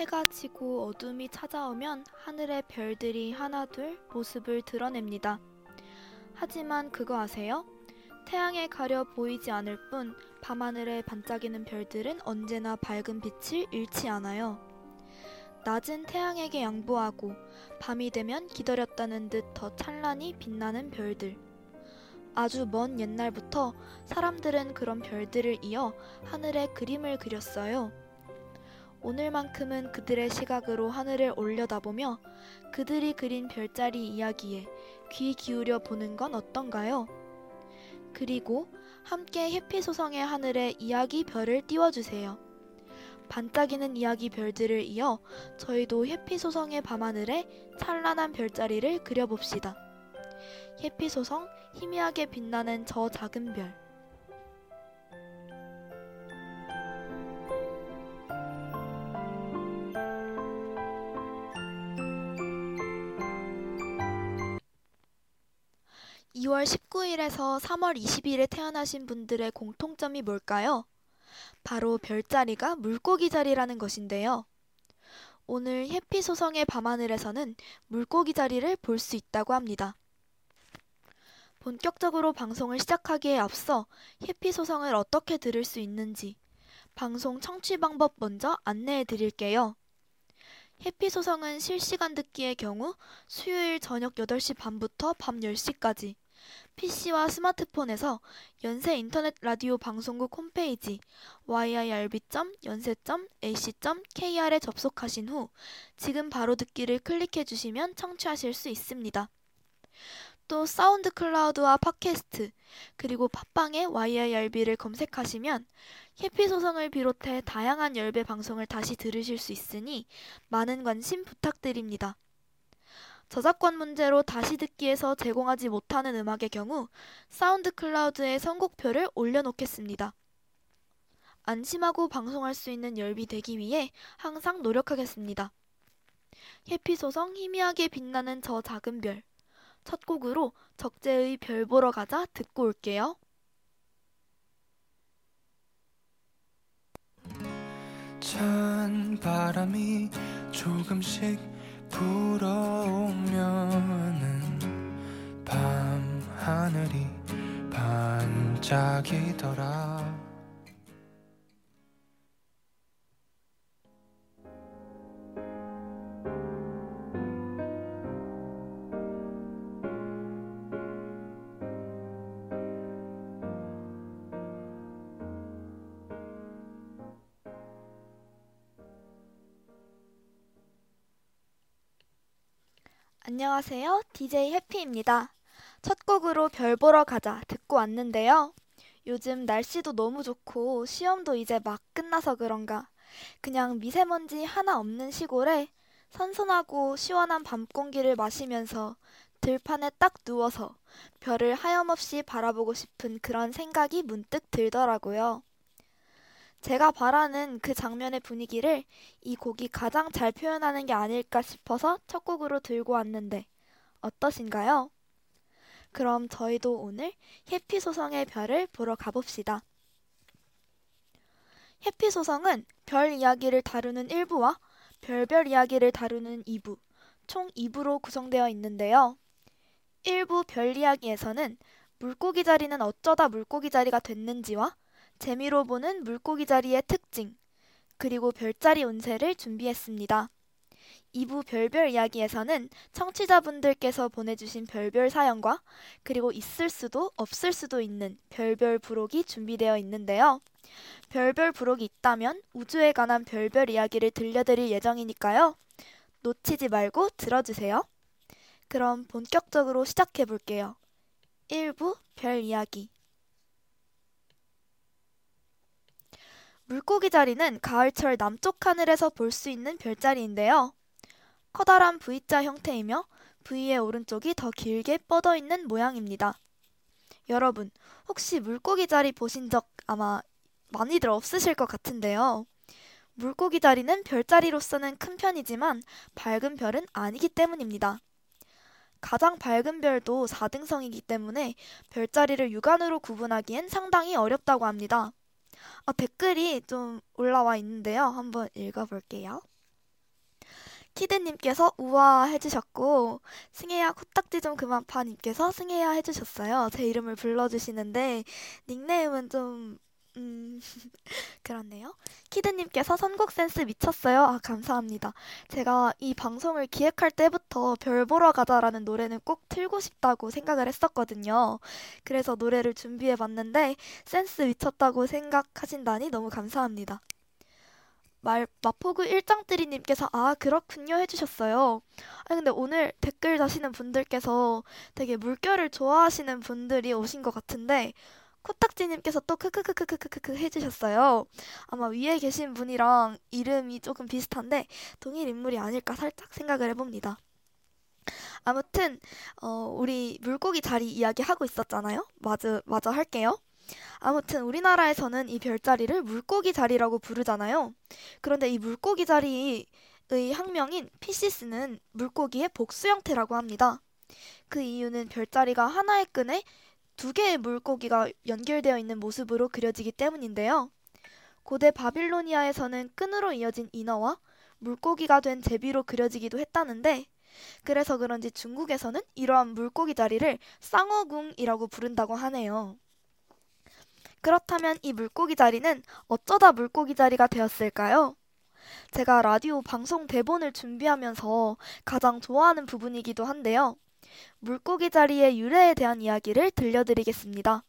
해가 지고 어둠이 찾아오면 하늘의 별들이 하나둘 모습을 드러냅니다. 하지만 그거 아세요? 태양에 가려 보이지 않을 뿐 밤하늘에 반짝이는 별들은 언제나 밝은 빛을 잃지 않아요. 낮은 태양에게 양보하고 밤이 되면 기다렸다는 듯 더 찬란히 빛나는 별들. 아주 먼 옛날부터 사람들은 그런 별들을 이어 하늘에 그림을 그렸어요. 오늘만큼은 그들의 시각으로 하늘을 올려다보며 그들이 그린 별자리 이야기에 귀 기울여 보는 건 어떤가요? 그리고 함께 해피소성의 하늘에 이야기 별을 띄워주세요. 반짝이는 이야기 별들을 이어 저희도 해피소성의 밤하늘에 찬란한 별자리를 그려봅시다. 해피소성 희미하게 빛나는 저 작은 별. 2월 19일에서 3월 20일에 태어나신 분들의 공통점이 뭘까요? 바로 별자리가 물고기 자리라는 것인데요. 오늘 해피 소성의 밤하늘에서는 물고기 자리를 볼 수 있다고 합니다. 본격적으로 방송을 시작하기에 앞서 해피 소성을 어떻게 들을 수 있는지 방송 청취 방법 먼저 안내해 드릴게요. 해피소성은 실시간 듣기의 경우 수요일 저녁 8시 반부터 밤 10시까지 PC와 스마트폰에서 연세 인터넷 라디오 방송국 홈페이지 yirb.연세.ac.kr에 접속하신 후 지금 바로 듣기를 클릭해 주시면 청취하실 수 있습니다. 또 사운드 클라우드와 팟캐스트 그리고 팟빵의 YIRB를 검색하시면 해피소성을 비롯해 다양한 YIRB 방송을 다시 들으실 수 있으니 많은 관심 부탁드립니다. 저작권 문제로 다시 듣기에서 제공하지 못하는 음악의 경우 사운드 클라우드에 선곡표를 올려놓겠습니다. 안심하고 방송할 수 있는 열비 되기 위해 항상 노력하겠습니다. 해피소성 희미하게 빛나는 저 작은 별. 첫 곡으로 적재의 별 보러 가자 듣고 올게요. 찬 바람이 조금씩 불어오면은 밤 하늘이 반짝이더라 안녕하세요. DJ 해피입니다. 첫 곡으로 별 보러 가자 듣고 왔는데요. 요즘 날씨도 너무 좋고 시험도 이제 막 끝나서 그런가 그냥 미세먼지 하나 없는 시골에 선선하고 시원한 밤 공기를 마시면서 들판에 딱 누워서 별을 하염없이 바라보고 싶은 그런 생각이 문득 들더라고요. 제가 바라는 그 장면의 분위기를 이 곡이 가장 잘 표현하는 게 아닐까 싶어서 첫 곡으로 들고 왔는데 어떠신가요? 그럼 저희도 오늘 해피소성의 별을 보러 가봅시다. 해피소성은 별 이야기를 다루는 1부와 별별 이야기를 다루는 2부, 총 2부로 구성되어 있는데요. 1부 별 이야기에서는 물고기 자리는 어쩌다 물고기 자리가 됐는지와 재미로 보는 물고기 자리의 특징, 그리고 별자리 운세를 준비했습니다. 2부 별별 이야기에서는 청취자분들께서 보내주신 별별 사연과 그리고 있을 수도 없을 수도 있는 별별 부록이 준비되어 있는데요. 별별 부록이 있다면 우주에 관한 별별 이야기를 들려드릴 예정이니까요. 놓치지 말고 들어주세요. 그럼 본격적으로 시작해 볼게요. 1부 별 이야기 물고기 자리는 가을철 남쪽 하늘에서 볼 수 있는 별자리인데요. 커다란 V자 형태이며 V의 오른쪽이 더 길게 뻗어 있는 모양입니다. 여러분, 혹시 물고기 자리 보신 적 아마 많이들 없으실 것 같은데요. 물고기 자리는 별자리로서는 큰 편이지만 밝은 별은 아니기 때문입니다. 가장 밝은 별도 4등성이기 때문에 별자리를 육안으로 구분하기엔 상당히 어렵다고 합니다. 어, 댓글이 좀 올라와 있는데요. 한번 읽어볼게요. 키드님께서 우와 해주셨고 승혜야 코딱지 좀 그만 파님께서 승혜야 해주셨어요. 제 이름을 불러주시는데 닉네임은 좀 음, 그렇네요. 키드님께서 선곡 센스 미쳤어요. 아, 감사합니다. 제가 이 방송을 기획할 때부터 별 보러 가자라는 노래는 꼭 틀고 싶다고 생각을 했었거든요. 그래서 노래를 준비해 봤는데 센스 미쳤다고 생각하신다니 너무 감사합니다. 말, 마포구 일장뜨리님께서 아, 그렇군요 해주셨어요. 아, 근데 오늘 댓글 다시는 분들께서 되게 물결을 좋아하시는 분들이 오신 것 같은데, 코딱지님께서 또 크크크크크크크 해주셨어요. 아마 위에 계신 분이랑 이름이 조금 비슷한데 동일 인물이 아닐까 살짝 생각을 해봅니다. 아무튼 어, 우리 물고기 자리 이야기 하고 있었잖아요. 마저 마저 할게요. 아무튼 우리나라에서는 이 별자리를 물고기 자리라고 부르잖아요. 그런데 이 물고기 자리의 학명인 피시스는 물고기의 복수 형태라고 합니다. 그 이유는 별자리가 하나의 끈에 두 개의 물고기가 연결되어 있는 모습으로 그려지기 때문인데요. 고대 바빌로니아에서는 끈으로 이어진 인어와 물고기가 된 제비로 그려지기도 했다는데 그래서 그런지 중국에서는 이러한 물고기 자리를 쌍어궁이라고 부른다고 하네요. 그렇다면 이 물고기 자리는 어쩌다 물고기 자리가 되었을까요? 제가 라디오 방송 대본을 준비하면서 가장 좋아하는 부분이기도 한데요. 물고기 자리의 유래에 대한 이야기를 들려드리겠습니다.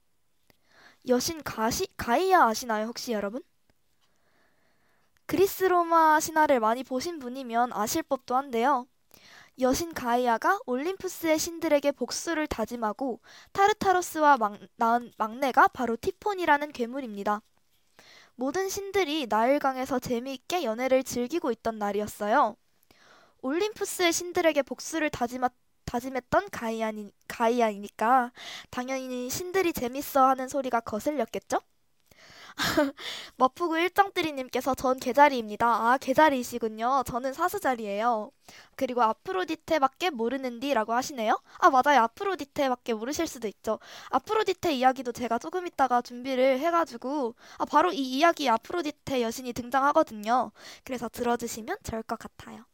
여신 가시, 가이아 아시나요, 혹시 여러분? 그리스 로마 신화를 많이 보신 분이면 아실 법도 한데요. 여신 가이아가 올림푸스의 신들에게 복수를 다짐하고 타르타로스와 막, 낳은 막내가 바로 티폰이라는 괴물입니다. 모든 신들이 나일강에서 재미있게 연애를 즐기고 있던 날이었어요. 올림푸스의 신들에게 복수를 다짐하, 다짐했던 가이아니, 가이아이니까 당연히 신들이 재밌어 하는 소리가 거슬렸겠죠? 머푸구 일정뜨리님께서 전 개자리입니다. 아, 개자리이시군요. 저는 사수자리예요. 그리고 아프로디테밖에 모르는디라고 하시네요. 아, 맞아요. 아프로디테밖에 모르실 수도 있죠. 아프로디테 이야기도 제가 조금 있다가 준비를 해가지고 아, 바로 이 이야기 아프로디테 여신이 등장하거든요. 그래서 들어주시면 좋을 것 같아요.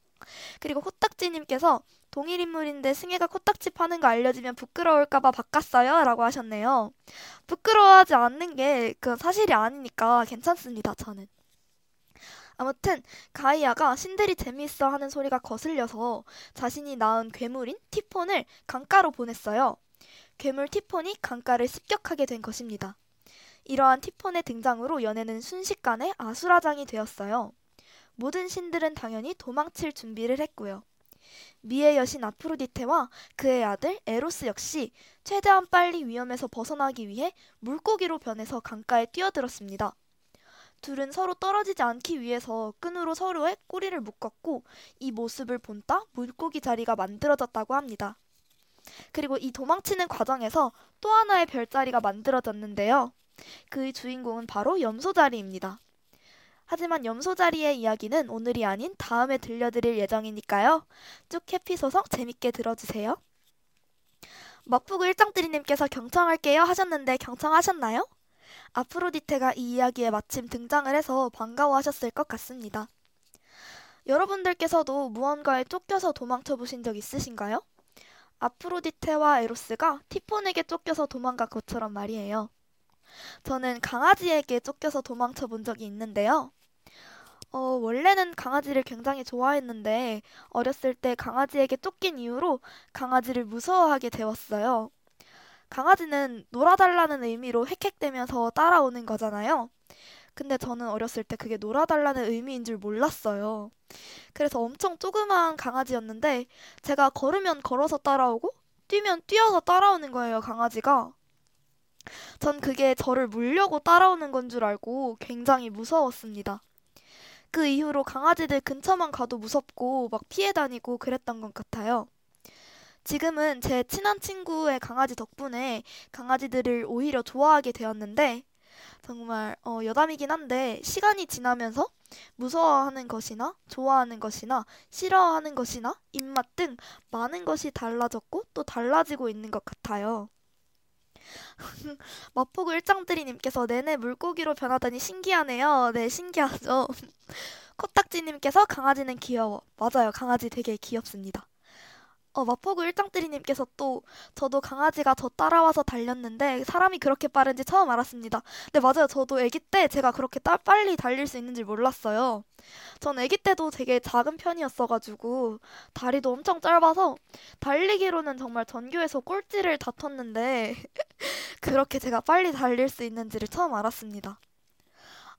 그리고 호딱지님께서 동일 인물인데 승혜가 코딱지 파는 거 알려지면 부끄러울까봐 바꿨어요. 라고 하셨네요. 부끄러워하지 않는 게 그 사실이 아니니까 괜찮습니다. 저는. 아무튼 가이아가 신들이 재미있어 하는 소리가 거슬려서 자신이 낳은 괴물인 티폰을 강가로 보냈어요. 괴물 티폰이 강가를 습격하게 된 것입니다. 이러한 티폰의 등장으로 연애는 순식간에 아수라장이 되었어요. 모든 신들은 당연히 도망칠 준비를 했고요. 미의 여신 아프로디테와 그의 아들 에로스 역시 최대한 빨리 위험에서 벗어나기 위해 물고기로 변해서 강가에 뛰어들었습니다. 둘은 서로 떨어지지 않기 위해서 끈으로 서로의 꼬리를 묶었고 이 모습을 본따 물고기 자리가 만들어졌다고 합니다. 그리고 이 도망치는 과정에서 또 하나의 별자리가 만들어졌는데요. 그의 주인공은 바로 염소자리입니다. 하지만 염소자리의 이야기는 오늘이 아닌 다음에 들려드릴 예정이니까요. 쭉 해피소성 재밌게 들어주세요. 머프구 일장뜨리님께서 경청할게요 하셨는데 경청하셨나요? 아프로디테가 이 이야기에 마침 등장을 해서 반가워하셨을 것 같습니다. 여러분들께서도 무언가에 쫓겨서 도망쳐 보신 적 있으신가요? 아프로디테와 에로스가 티폰에게 쫓겨서 도망간 것처럼 말이에요. 저는 강아지에게 쫓겨서 도망쳐 본 적이 있는데요. 어, 원래는 강아지를 굉장히 좋아했는데 어렸을 때 강아지에게 쫓긴 이후로 강아지를 무서워하게 되었어요. 강아지는 놀아달라는 의미로 헥헥대면서 따라오는 거잖아요. 근데 저는 어렸을 때 그게 놀아달라는 의미인 줄 몰랐어요. 그래서 엄청 조그마한 강아지였는데 제가 걸으면 걸어서 따라오고 뛰면 뛰어서 따라오는 거예요, 강아지가. 전 그게 저를 물려고 따라오는 건 줄 알고 굉장히 무서웠습니다. 그 이후로 강아지들 근처만 가도 무섭고 막 피해 다니고 그랬던 것 같아요. 지금은 제 친한 친구의 강아지 덕분에 강아지들을 오히려 좋아하게 되었는데 정말 어, 여담이긴 한데 시간이 지나면서 무서워하는 것이나 좋아하는 것이나 싫어하는 것이나 입맛 등 많은 것이 달라졌고 또 달라지고 있는 것 같아요. 마포구 일장들이님께서 내내 물고기로 변하다니 신기하네요. 네, 신기하죠. 코딱지님께서 강아지는 귀여워. 맞아요. 강아지 되게 귀엽습니다. 어, 마포구 일장뜨리님께서 또 저도 강아지가 저 따라와서 달렸는데 사람이 그렇게 빠른지 처음 알았습니다. 네, 맞아요. 저도 아기 때 제가 그렇게 따, 빨리 달릴 수 있는 줄 몰랐어요. 전 아기 때도 되게 작은 편이었어가지고 다리도 엄청 짧아서 달리기로는 정말 전교에서 꼴찌를 다퉜는데 그렇게 제가 빨리 달릴 수 있는지를 처음 알았습니다.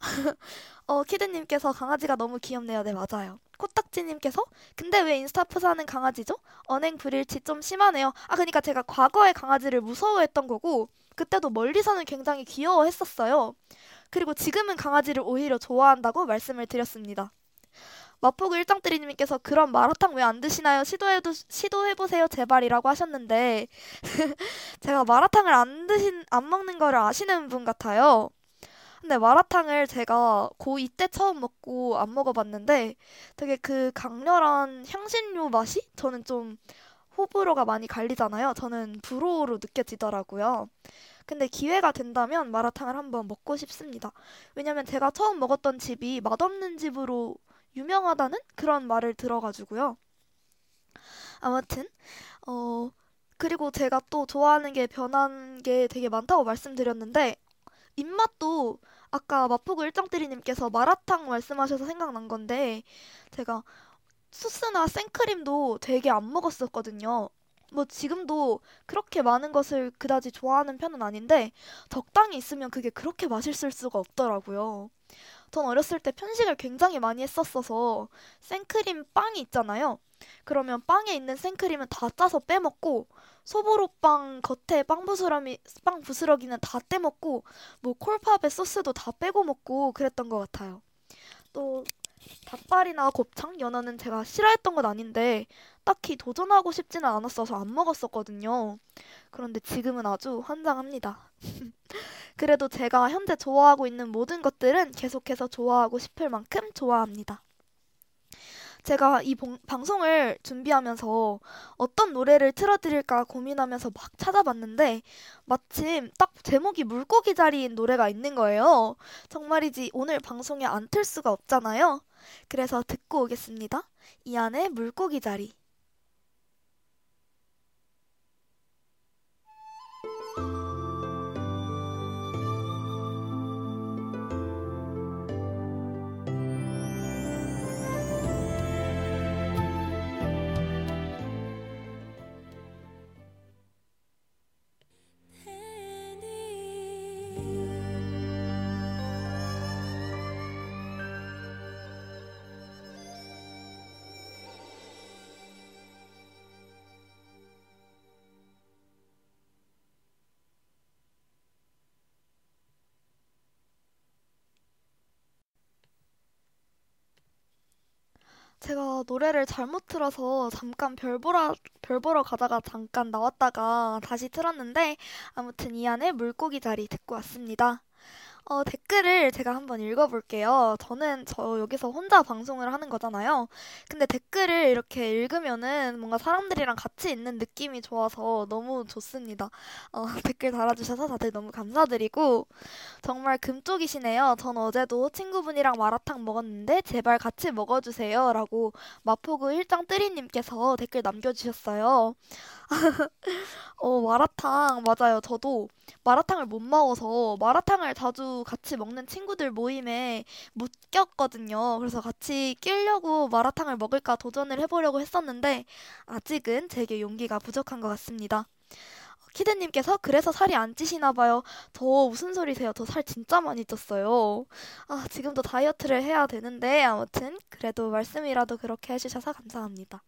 어, 키드님께서 강아지가 너무 귀엽네요. 네, 맞아요. 코딱지님께서 근데 왜 인스타프 사는 강아지죠? 언행 불일치 좀 심하네요. 아, 그러니까 제가 과거에 강아지를 무서워했던 거고 그때도 멀리서는 굉장히 귀여워했었어요. 그리고 지금은 강아지를 오히려 좋아한다고 말씀을 드렸습니다. 마포구 일장뜨리님께서 그럼 마라탕 왜 안 드시나요? 시도해도 시도해보세요 제발이라고 하셨는데 제가 마라탕을 안 드신 안 먹는 거를 아시는 분 같아요. 근데 마라탕을 제가 고2 때 처음 먹고 안 먹어봤는데 되게 그 강렬한 향신료 맛이 저는 좀 호불호가 많이 갈리잖아요. 저는 불호로 느껴지더라고요. 근데 기회가 된다면 마라탕을 한번 먹고 싶습니다. 왜냐면 제가 처음 먹었던 집이 맛없는 집으로 유명하다는 그런 말을 들어가지고요. 아무튼, 어, 그리고 제가 또 좋아하는 게 변한 게 되게 많다고 말씀드렸는데, 입맛도 아까 마포구 일정대리님께서 마라탕 말씀하셔서 생각난 건데 제가 소스나 생크림도 되게 안 먹었었거든요. 뭐 지금도 그렇게 많은 것을 그다지 좋아하는 편은 아닌데 적당히 있으면 그게 그렇게 맛있을 수가 없더라고요. 전 어렸을 때 편식을 굉장히 많이 했었어서 생크림 빵이 있잖아요. 그러면 빵에 있는 생크림은 다 짜서 빼먹고 소보로빵 겉에 빵 부스러기 빵 부스러기는 다 떼먹고 뭐 콜팝에 소스도 다 빼고 먹고 그랬던 것 같아요. 또 닭발이나 곱창, 연어는 제가 싫어했던 건 아닌데 딱히 도전하고 싶지는 않았어서 안 먹었었거든요. 그런데 지금은 아주 환장합니다. 그래도 제가 현재 좋아하고 있는 모든 것들은 계속해서 좋아하고 싶을 만큼 좋아합니다. 제가 이 봉, 방송을 준비하면서 어떤 노래를 틀어드릴까 고민하면서 막 찾아봤는데 마침 딱 제목이 물고기 자리인 노래가 있는 거예요. 정말이지 오늘 방송에 안 틀 수가 없잖아요. 그래서 듣고 오겠습니다. 이 안에 물고기 자리. 노래를 잘못 틀어서 잠깐 별 보러, 별 보러 가다가 잠깐 나왔다가 다시 틀었는데 아무튼 이 안에 물고기 자리 듣고 왔습니다. 어, 댓글을 제가 한번 읽어볼게요. 저는 저 여기서 혼자 방송을 하는 거잖아요. 근데 댓글을 이렇게 읽으면은 뭔가 사람들이랑 같이 있는 느낌이 좋아서 너무 좋습니다. 어, 댓글 달아주셔서 다들 너무 감사드리고, 정말 금쪽이시네요. 전 어제도 친구분이랑 마라탕 먹었는데 제발 같이 먹어주세요. 라고 마포구 일장 뜨리님께서 댓글 남겨주셨어요. 어, 마라탕, 맞아요. 저도 마라탕을 못 먹어서 마라탕을 자주 같이 먹는 친구들 모임에 못 꼈거든요. 그래서 같이 끼려고 마라탕을 먹을까 도전을 해보려고 했었는데 아직은 제게 용기가 부족한 것 같습니다. 키드님께서 그래서 살이 안 찌시나 봐요. 저 무슨 소리세요? 저 살 진짜 많이 쪘어요. 아, 지금도 다이어트를 해야 되는데 아무튼 그래도 말씀이라도 그렇게 해주셔서 감사합니다.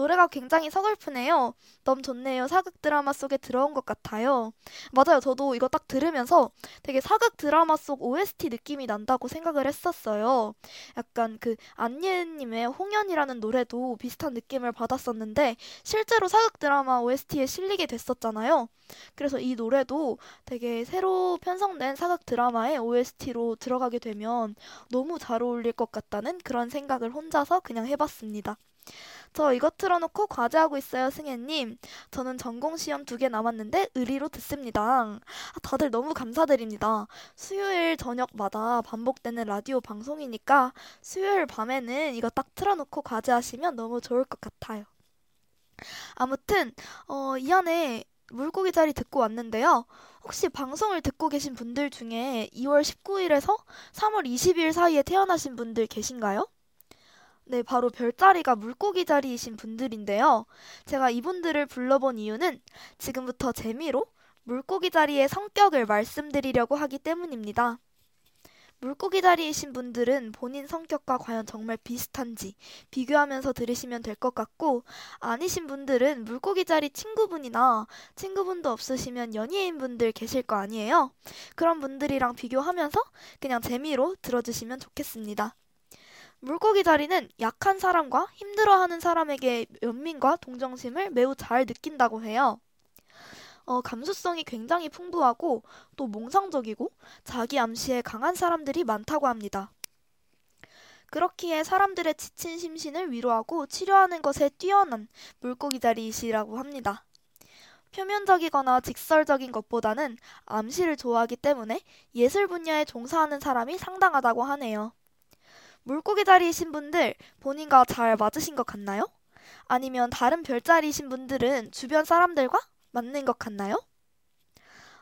노래가 굉장히 서글프네요. 너무 좋네요. 사극 드라마 속에 들어온 것 같아요. 맞아요. 저도 이거 딱 들으면서 되게 사극 드라마 속 OST 느낌이 난다고 생각을 했었어요. 약간 그 안예은님의 홍연이라는 노래도 비슷한 느낌을 받았었는데 실제로 사극 드라마 OST에 실리게 됐었잖아요. 그래서 이 노래도 되게 새로 편성된 사극 드라마의 OST로 들어가게 되면 너무 잘 어울릴 것 같다는 그런 생각을 혼자서 그냥 해봤습니다. 저 이거 틀어놓고 과제하고 있어요, 승혜님. 저는 전공시험 두 개 남았는데 의리로 듣습니다. 아, 다들 너무 감사드립니다. 수요일 저녁마다 반복되는 라디오 방송이니까 수요일 밤에는 이거 딱 틀어놓고 과제하시면 너무 좋을 것 같아요. 아무튼, 어, 이 안에 물고기 자리 듣고 왔는데요. 혹시 방송을 듣고 계신 분들 중에 2월 19일에서 3월 20일 사이에 태어나신 분들 계신가요? 네, 바로 별자리가 물고기 자리이신 분들인데요. 제가 이분들을 불러본 이유는 지금부터 재미로 물고기 자리의 성격을 말씀드리려고 하기 때문입니다. 물고기 자리이신 분들은 본인 성격과 과연 정말 비슷한지 비교하면서 들으시면 될 것 같고, 아니신 분들은 물고기 자리 친구분이나 친구분도 없으시면 연예인분들 계실 거 아니에요? 그런 분들이랑 비교하면서 그냥 재미로 들어주시면 좋겠습니다. 물고기 자리는 약한 사람과 힘들어하는 사람에게 연민과 동정심을 매우 잘 느낀다고 해요. 어, 감수성이 굉장히 풍부하고 또 몽상적이고 자기 암시에 강한 사람들이 많다고 합니다. 그렇기에 사람들의 지친 심신을 위로하고 치료하는 것에 뛰어난 물고기 자리이시라고 합니다. 표면적이거나 직설적인 것보다는 암시를 좋아하기 때문에 예술 분야에 종사하는 사람이 상당하다고 하네요. 물고기 자리이신 분들 본인과 잘 맞으신 것 같나요? 아니면 다른 별자리이신 분들은 주변 사람들과 맞는 것 같나요?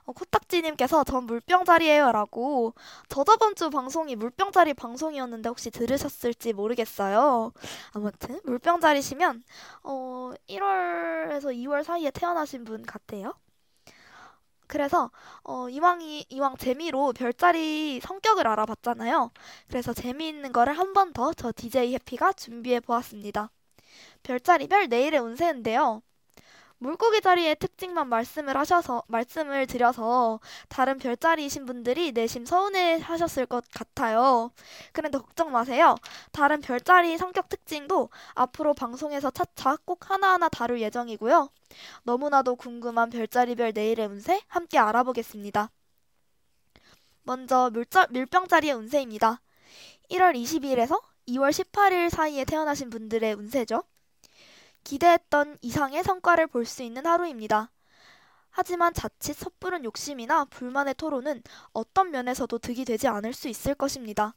어, 코딱지님께서 전 물병자리예요 라고 저 저번 주 방송이 물병자리 방송이었는데 혹시 들으셨을지 모르겠어요. 아무튼 물병자리시면 어, 1월에서 2월 사이에 태어나신 분 같아요. 그래서 어, 이왕이 이왕 재미로 별자리 성격을 알아봤잖아요. 그래서 재미있는 거를 한 번 더 저 DJ 해피가 준비해 보았습니다. 별자리별 내일의 운세인데요. 물고기 자리의 특징만 말씀을 하셔서 말씀을 드려서 다른 별자리이신 분들이 내심 서운해 하셨을 것 같아요. 그런데 걱정 마세요. 다른 별자리 성격 특징도 앞으로 방송에서 차차 꼭 하나하나 다룰 예정이고요. 너무나도 궁금한 별자리별 내일의 운세 함께 알아보겠습니다. 먼저 물자, 물병자리의 운세입니다. 1월 22일에서 2월 18일 사이에 태어나신 분들의 운세죠. 기대했던 이상의 성과를 볼 수 있는 하루입니다. 하지만 자칫 섣부른 욕심이나 불만의 토로는 어떤 면에서도 득이 되지 않을 수 있을 것입니다.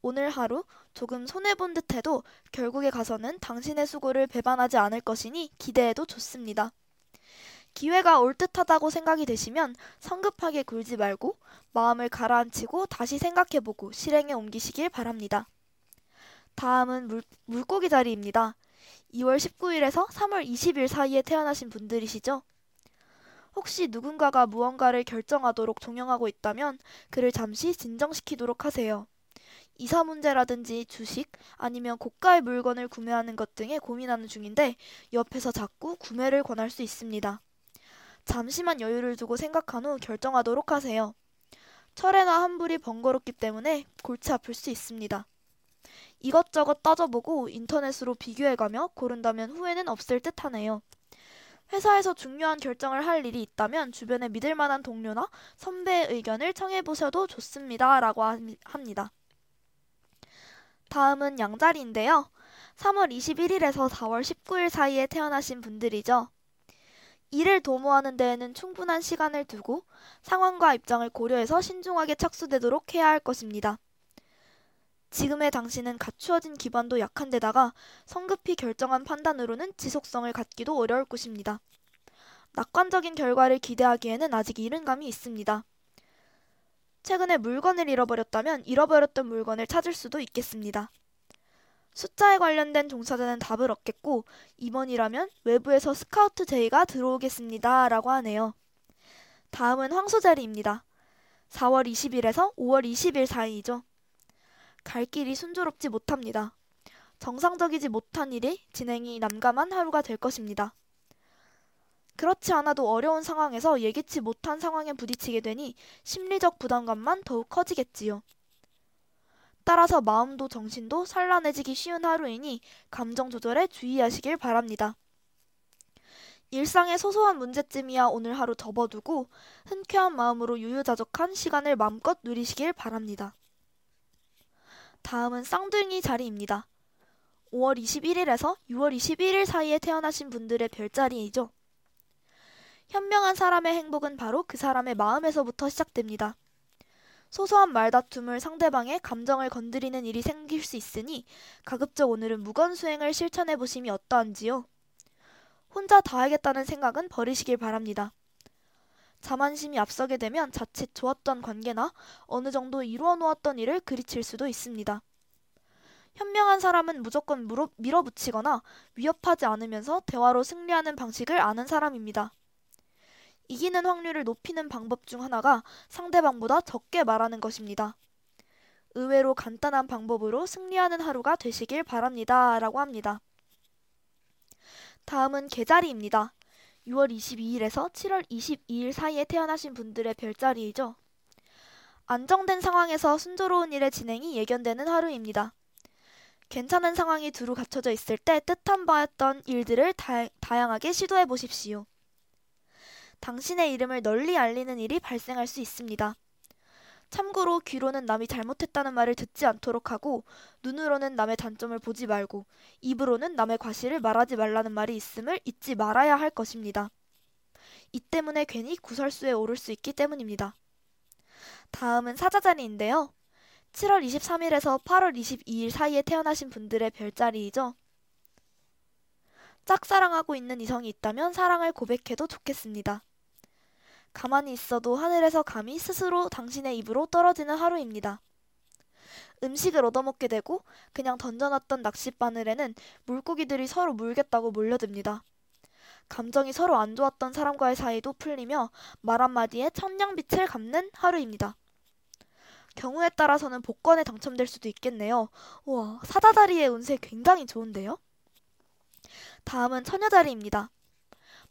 오늘 하루 조금 손해본 듯해도 결국에 가서는 당신의 수고를 배반하지 않을 것이니 기대해도 좋습니다. 기회가 올 듯하다고 생각이 되시면 성급하게 굴지 말고 마음을 가라앉히고 다시 생각해보고 실행에 옮기시길 바랍니다. 다음은 물, 물고기 자리입니다. 2월 19일에서 3월 20일 사이에 태어나신 분들이시죠? 혹시 누군가가 무언가를 결정하도록 종영하고 있다면 그를 잠시 진정시키도록 하세요. 이사 문제라든지 주식 아니면 고가의 물건을 구매하는 것 등에 고민하는 중인데 옆에서 자꾸 구매를 권할 수 있습니다. 잠시만 여유를 두고 생각한 후 결정하도록 하세요. 철회나 환불이 번거롭기 때문에 골치 아플 수 있습니다. 이것저것 따져보고 인터넷으로 비교해가며 고른다면 후회는 없을 듯 하네요. 회사에서 중요한 결정을 할 일이 있다면 주변에 믿을 만한 동료나 선배의 의견을 청해보셔도 좋습니다. 라고 합니다. 다음은 양자리인데요. 3월 21일에서 4월 19일 사이에 태어나신 분들이죠. 일을 도모하는 데에는 충분한 시간을 두고 상황과 입장을 고려해서 신중하게 착수되도록 해야 할 것입니다. 지금의 당신은 갖추어진 기반도 약한 데다가 성급히 결정한 판단으로는 지속성을 갖기도 어려울 것입니다. 낙관적인 결과를 기대하기에는 아직 이른 감이 있습니다. 최근에 물건을 잃어버렸다면 잃어버렸던 물건을 찾을 수도 있겠습니다. 숫자에 관련된 종사자는 답을 얻겠고 이번이라면 외부에서 스카우트 제의가 들어오겠습니다. 라고 하네요. 다음은 황소자리입니다. 4월 20일에서 5월 20일 사이이죠. 갈 길이 순조롭지 못합니다. 정상적이지 못한 일이 진행이 난감한 하루가 될 것입니다. 그렇지 않아도 어려운 상황에서 예기치 못한 상황에 부딪히게 되니 심리적 부담감만 더욱 커지겠지요. 따라서 마음도 정신도 산란해지기 쉬운 하루이니 감정 조절에 주의하시길 바랍니다. 일상의 소소한 문제쯤이야 오늘 하루 접어두고 흔쾌한 마음으로 유유자적한 시간을 마음껏 누리시길 바랍니다. 다음은 쌍둥이 자리입니다. 5월 21일에서 6월 21일 사이에 태어나신 분들의 별자리이죠. 현명한 사람의 행복은 바로 그 사람의 마음에서부터 시작됩니다. 소소한 말다툼을 상대방의 감정을 건드리는 일이 생길 수 있으니 가급적 오늘은 무건수행을 실천해 보심이 어떠한지요. 혼자 다 하겠다는 생각은 버리시길 바랍니다. 자만심이 앞서게 되면 자칫 좋았던 관계나 어느 정도 이루어 놓았던 일을 그리칠 수도 있습니다. 현명한 사람은 무조건 밀어붙이거나 위협하지 않으면서 대화로 승리하는 방식을 아는 사람입니다. 이기는 확률을 높이는 방법 중 하나가 상대방보다 적게 말하는 것입니다. 의외로 간단한 방법으로 승리하는 하루가 되시길 바랍니다. 라고 합니다. 다음은 계자리입니다. 6월 22일에서 7월 22일 사이에 태어나신 분들의 별자리이죠. 안정된 상황에서 순조로운 일의 진행이 예견되는 하루입니다. 괜찮은 상황이 두루 갖춰져 있을 때 뜻한 바였던 일들을 다, 다양하게 시도해 보십시오. 당신의 이름을 널리 알리는 일이 발생할 수 있습니다. 참고로 귀로는 남이 잘못했다는 말을 듣지 않도록 하고 눈으로는 남의 단점을 보지 말고 입으로는 남의 과실을 말하지 말라는 말이 있음을 잊지 말아야 할 것입니다. 이 때문에 괜히 구설수에 오를 수 있기 때문입니다. 다음은 사자자리인데요. 7월 23일에서 8월 22일 사이에 태어나신 분들의 별자리이죠. 짝사랑하고 있는 이성이 있다면 사랑을 고백해도 좋겠습니다. 가만히 있어도 하늘에서 감이 스스로 당신의 입으로 떨어지는 하루입니다. 음식을 얻어먹게 되고 그냥 던져놨던 낚싯바늘에는 물고기들이 서로 물겠다고 몰려듭니다. 감정이 서로 안 좋았던 사람과의 사이도 풀리며 말 한마디에 천냥빛을 갚는 하루입니다. 경우에 따라서는 복권에 당첨될 수도 있겠네요. 우와, 사자자리의 운세 굉장히 좋은데요? 다음은 처녀자리입니다.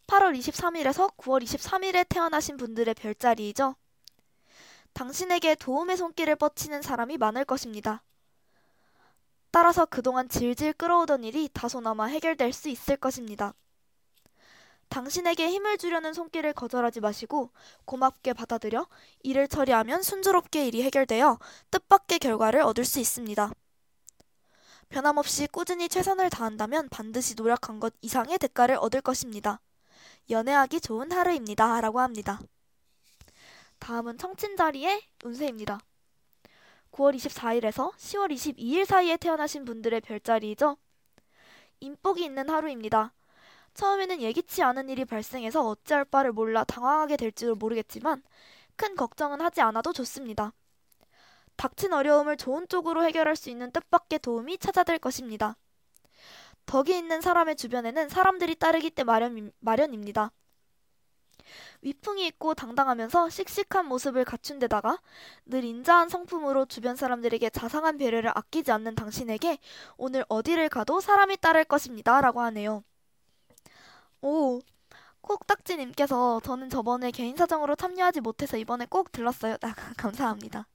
8월 23일에서 9월 23일에 태어나신 분들의 별자리이죠. 당신에게 도움의 손길을 뻗치는 사람이 많을 것입니다. 따라서 그동안 질질 끌어오던 일이 다소나마 해결될 수 있을 것입니다. 당신에게 힘을 주려는 손길을 거절하지 마시고 고맙게 받아들여 일을 처리하면 순조롭게 일이 해결되어 뜻밖의 결과를 얻을 수 있습니다. 변함없이 꾸준히 최선을 다한다면 반드시 노력한 것 이상의 대가를 얻을 것입니다. 연애하기 좋은 하루입니다. 라고 합니다. 다음은 청친 자리의 운세입니다. 9월 24일에서 10월 22일 사이에 태어나신 분들의 별자리이죠. 인복이 있는 하루입니다. 처음에는 예기치 않은 일이 발생해서 어찌할 바를 몰라 당황하게 될지도 모르겠지만 큰 걱정은 하지 않아도 좋습니다. 닥친 어려움을 좋은 쪽으로 해결할 수 있는 뜻밖의 도움이 찾아들 것입니다. 덕이 있는 사람의 주변에는 사람들이 따르기 때 마련, 마련입니다. 위풍이 있고 당당하면서 씩씩한 모습을 갖춘 데다가 늘 인자한 성품으로 주변 사람들에게 자상한 배려를 아끼지 않는 당신에게 오늘 어디를 가도 사람이 따를 것입니다. 라고 하네요. 오, 콕딱지님께서 저는 저번에 개인 사정으로 참여하지 못해서 이번에 꼭 들렀어요. 아, 감사합니다.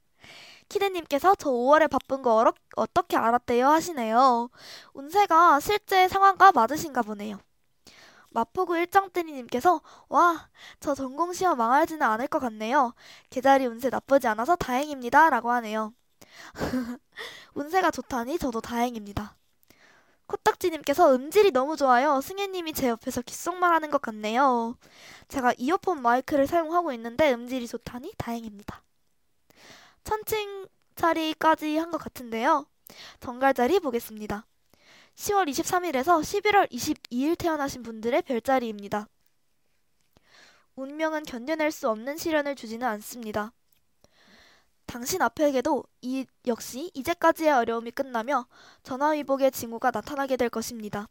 키데님께서 저 5월에 바쁜 거 어러, 어떻게 알았대요 하시네요. 운세가 실제 상황과 맞으신가 보네요. 마포구 일정뜨니님께서 와, 저 전공시험 망하지는 않을 것 같네요. 계자리 운세 나쁘지 않아서 다행입니다. 라고 하네요. 운세가 좋다니 저도 다행입니다. 코딱지님께서 음질이 너무 좋아요. 승혜님이 제 옆에서 귓속말 하는 것 같네요. 제가 이어폰 마이크를 사용하고 있는데 음질이 좋다니 다행입니다. 천칭 자리까지 한 것 같은데요. 정갈 자리 보겠습니다. 10월 23일에서 11월 22일 태어나신 분들의 별자리입니다. 운명은 견뎌낼 수 없는 시련을 주지는 않습니다. 당신 앞에게도 이 역시 이제까지의 어려움이 끝나며 전화위복의 징후가 나타나게 될 것입니다.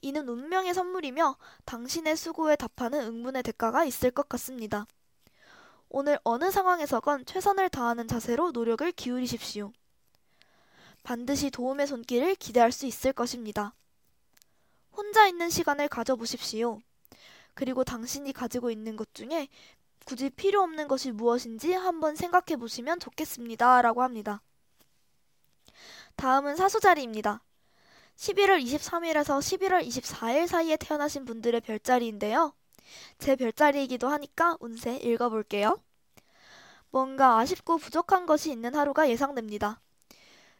이는 운명의 선물이며 당신의 수고에 답하는 응분의 대가가 있을 것 같습니다. 오늘 어느 상황에서건 최선을 다하는 자세로 노력을 기울이십시오. 반드시 도움의 손길을 기대할 수 있을 것입니다. 혼자 있는 시간을 가져보십시오. 그리고 당신이 가지고 있는 것 중에 굳이 필요 없는 것이 무엇인지 한번 생각해 보시면 좋겠습니다. 라고 합니다. 다음은 사수자리입니다. 11월 23일에서 11월 24일 사이에 태어나신 분들의 별자리인데요. 제 별자리이기도 하니까 운세 읽어볼게요. 뭔가 아쉽고 부족한 것이 있는 하루가 예상됩니다.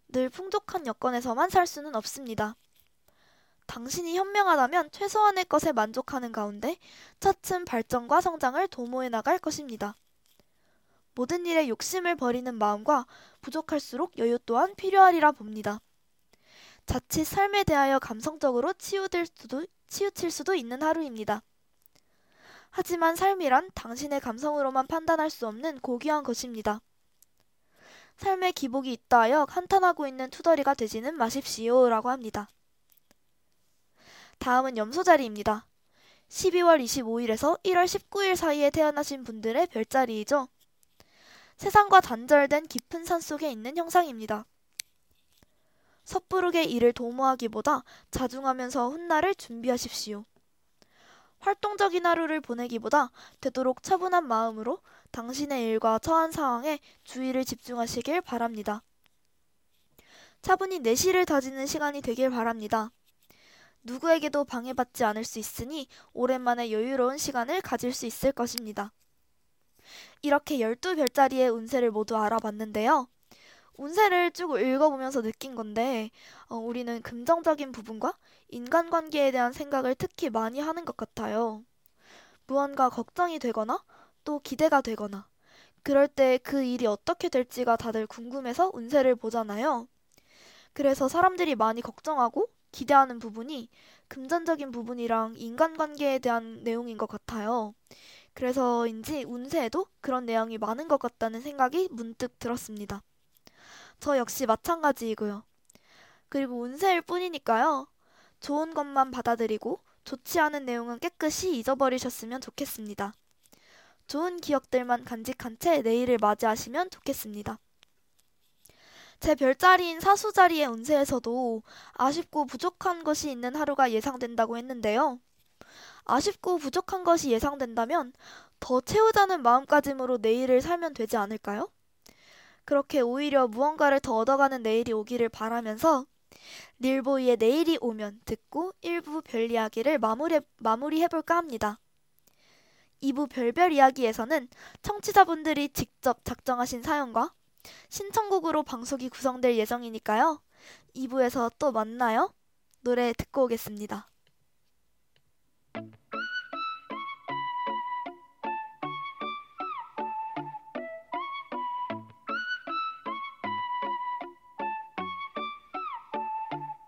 늘 풍족한 여건에서만 살 수는 없습니다. 당신이 현명하다면 최소한의 것에 만족하는 가운데 차츰 발전과 성장을 도모해 나갈 것입니다. 모든 일에 욕심을 버리는 마음과 부족할수록 여유 또한 필요하리라 봅니다. 자칫 삶에 대하여 감성적으로 치유될 수도, 치우칠 수도 있는 하루입니다. 하지만 삶이란 당신의 감성으로만 판단할 수 없는 고귀한 것입니다. 삶에 기복이 있다 하여 한탄하고 있는 투덜이가 되지는 마십시오. 라고 합니다. 다음은 염소자리입니다. 12월 25일에서 1월 19일 사이에 태어나신 분들의 별자리이죠. 세상과 단절된 깊은 산 속에 있는 형상입니다. 섣부르게 일을 도모하기보다 자중하면서 훗날을 준비하십시오. 활동적인 하루를 보내기보다 되도록 차분한 마음으로 당신의 일과 처한 상황에 주의를 집중하시길 바랍니다. 차분히 내실을 다지는 시간이 되길 바랍니다. 누구에게도 방해받지 않을 수 있으니 오랜만에 여유로운 시간을 가질 수 있을 것입니다. 이렇게 12별자리의 운세를 모두 알아봤는데요. 운세를 쭉 읽어보면서 느낀 건데, 어, 우리는 긍정적인 부분과 인간관계에 대한 생각을 특히 많이 하는 것 같아요. 무언가 걱정이 되거나 또 기대가 되거나, 그럴 때 그 일이 어떻게 될지가 다들 궁금해서 운세를 보잖아요. 그래서 사람들이 많이 걱정하고 기대하는 부분이 금전적인 부분이랑 인간관계에 대한 내용인 것 같아요. 그래서인지 운세에도 그런 내용이 많은 것 같다는 생각이 문득 들었습니다. 저 역시 마찬가지이고요. 그리고 운세일 뿐이니까요. 좋은 것만 받아들이고 좋지 않은 내용은 깨끗이 잊어버리셨으면 좋겠습니다. 좋은 기억들만 간직한 채 내일을 맞이하시면 좋겠습니다. 제 별자리인 사수자리의 운세에서도 아쉽고 부족한 것이 있는 하루가 예상된다고 했는데요. 아쉽고 부족한 것이 예상된다면 더 채우자는 마음가짐으로 내일을 살면 되지 않을까요? 그렇게 오히려 무언가를 더 얻어가는 내일이 오기를 바라면서 릴보이의 내일이 오면 듣고 1부 별 이야기를 마무리, 마무리해볼까 합니다. 2부 별별 이야기에서는 청취자분들이 직접 작정하신 사연과 신청곡으로 방송이 구성될 예정이니까요. 2부에서 또 만나요. 노래 듣고 오겠습니다.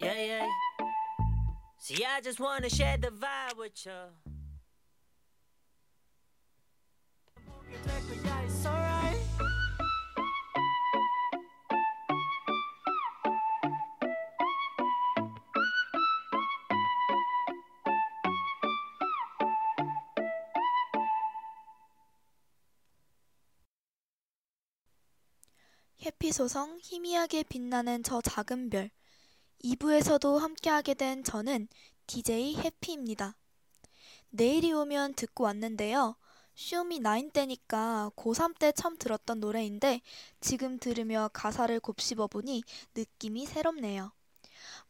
Yeah, yeah. See, I just wanna share the vibe with you. 해피소성 희미하게 빛나는 저 작은 별 2부에서도 함께하게 된 저는 DJ 해피입니다. 내일이 오면 듣고 왔는데요. 쇼미 나인 때니까 고3 때 처음 들었던 노래인데 지금 들으며 가사를 곱씹어 보니 느낌이 새롭네요.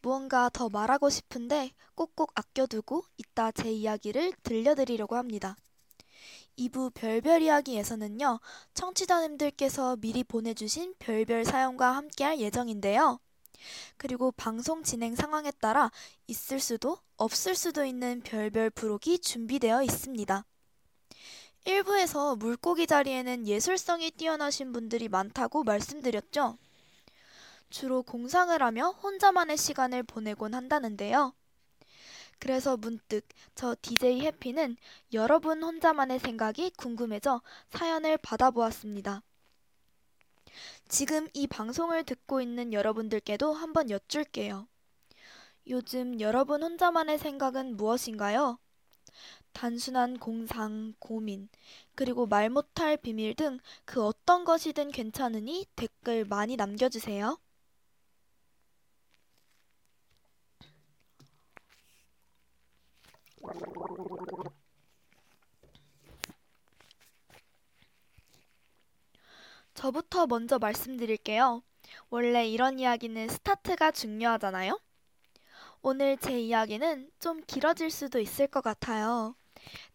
무언가 더 말하고 싶은데 꼭꼭 아껴두고 이따 제 이야기를 들려드리려고 합니다. 2부 별별 이야기에서는요, 청취자님들께서 미리 보내주신 별별 사연과 함께할 예정인데요. 그리고 방송 진행 상황에 따라 있을 수도 없을 수도 있는 별별 부록이 준비되어 있습니다. 1부에서 물고기 자리에는 예술성이 뛰어나신 분들이 많다고 말씀드렸죠. 주로 공상을 하며 혼자만의 시간을 보내곤 한다는데요. 그래서 문득 저 DJ 해피는 여러분 혼자만의 생각이 궁금해져 사연을 받아보았습니다. 지금 이 방송을 듣고 있는 여러분들께도 한번 여쭐게요. 요즘 여러분 혼자만의 생각은 무엇인가요? 단순한 공상, 고민, 그리고 말 못할 비밀 등 그 어떤 것이든 괜찮으니 댓글 많이 남겨주세요. 저부터 먼저 말씀드릴게요. 원래 이런 이야기는 스타트가 중요하잖아요? 오늘 제 이야기는 좀 길어질 수도 있을 것 같아요.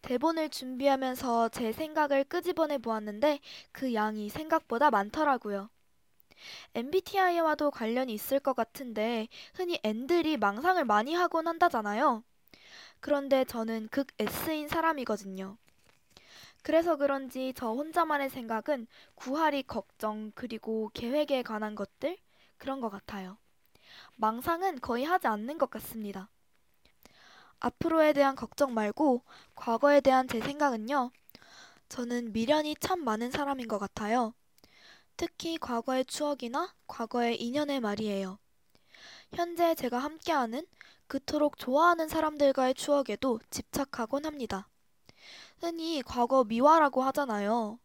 대본을 준비하면서 제 생각을 끄집어내 보았는데 그 양이 생각보다 많더라고요. MBTI와도 관련이 있을 것 같은데 흔히 N들이 망상을 많이 하곤 한다잖아요. 그런데 저는 극 S인 사람이거든요. 그래서 그런지 저 혼자만의 생각은 구하리 걱정 그리고 계획에 관한 것들 그런 것 같아요. 망상은 거의 하지 않는 것 같습니다. 앞으로에 대한 걱정 말고 과거에 대한 제 생각은요. 저는 미련이 참 많은 사람인 것 같아요. 특히 과거의 추억이나 과거의 인연의 말이에요. 현재 제가 함께하는 그토록 좋아하는 사람들과의 추억에도 집착하곤 합니다. 흔히 과거 미화라고 하잖아요.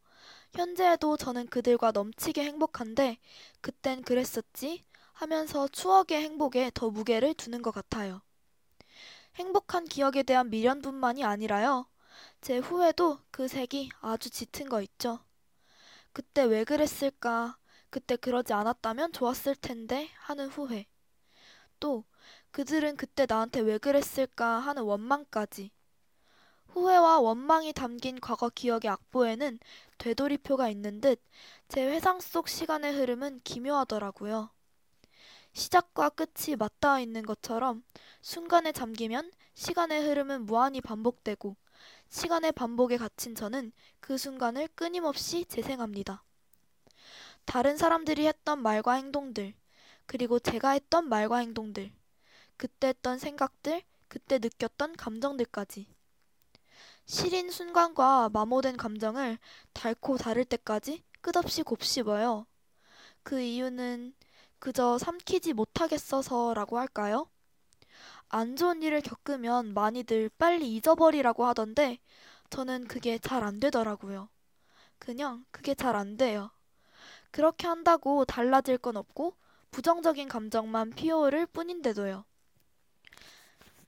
현재에도 저는 그들과 넘치게 행복한데 그땐 그랬었지 하면서 추억의 행복에 더 무게를 두는 것 같아요. 행복한 기억에 대한 미련뿐만이 아니라요. 제 후회도 그 색이 아주 짙은 거 있죠. 그때 왜 그랬을까? 그때 그러지 않았다면 좋았을 텐데 하는 후회. 또 그들은 그때 나한테 왜 그랬을까 하는 원망까지. 후회와 원망이 담긴 과거 기억의 악보에는 되돌이표가 있는 듯 제 회상 속 시간의 흐름은 기묘하더라고요. 시작과 끝이 맞닿아 있는 것처럼 순간에 잠기면 시간의 흐름은 무한히 반복되고 시간의 반복에 갇힌 저는 그 순간을 끊임없이 재생합니다. 다른 사람들이 했던 말과 행동들, 그리고 제가 했던 말과 행동들, 그때 했던 생각들, 그때 느꼈던 감정들까지. 시린 순간과 마모된 감정을 닳고 다를 때까지 끝없이 곱씹어요. 그 이유는 그저 삼키지 못하겠어서라고 할까요? 안 좋은 일을 겪으면 많이들 빨리 잊어버리라고 하던데 저는 그게 잘 안 되더라고요. 그냥 그게 잘 안 돼요. 그렇게 한다고 달라질 건 없고 부정적인 감정만 피어오를 뿐인데도요.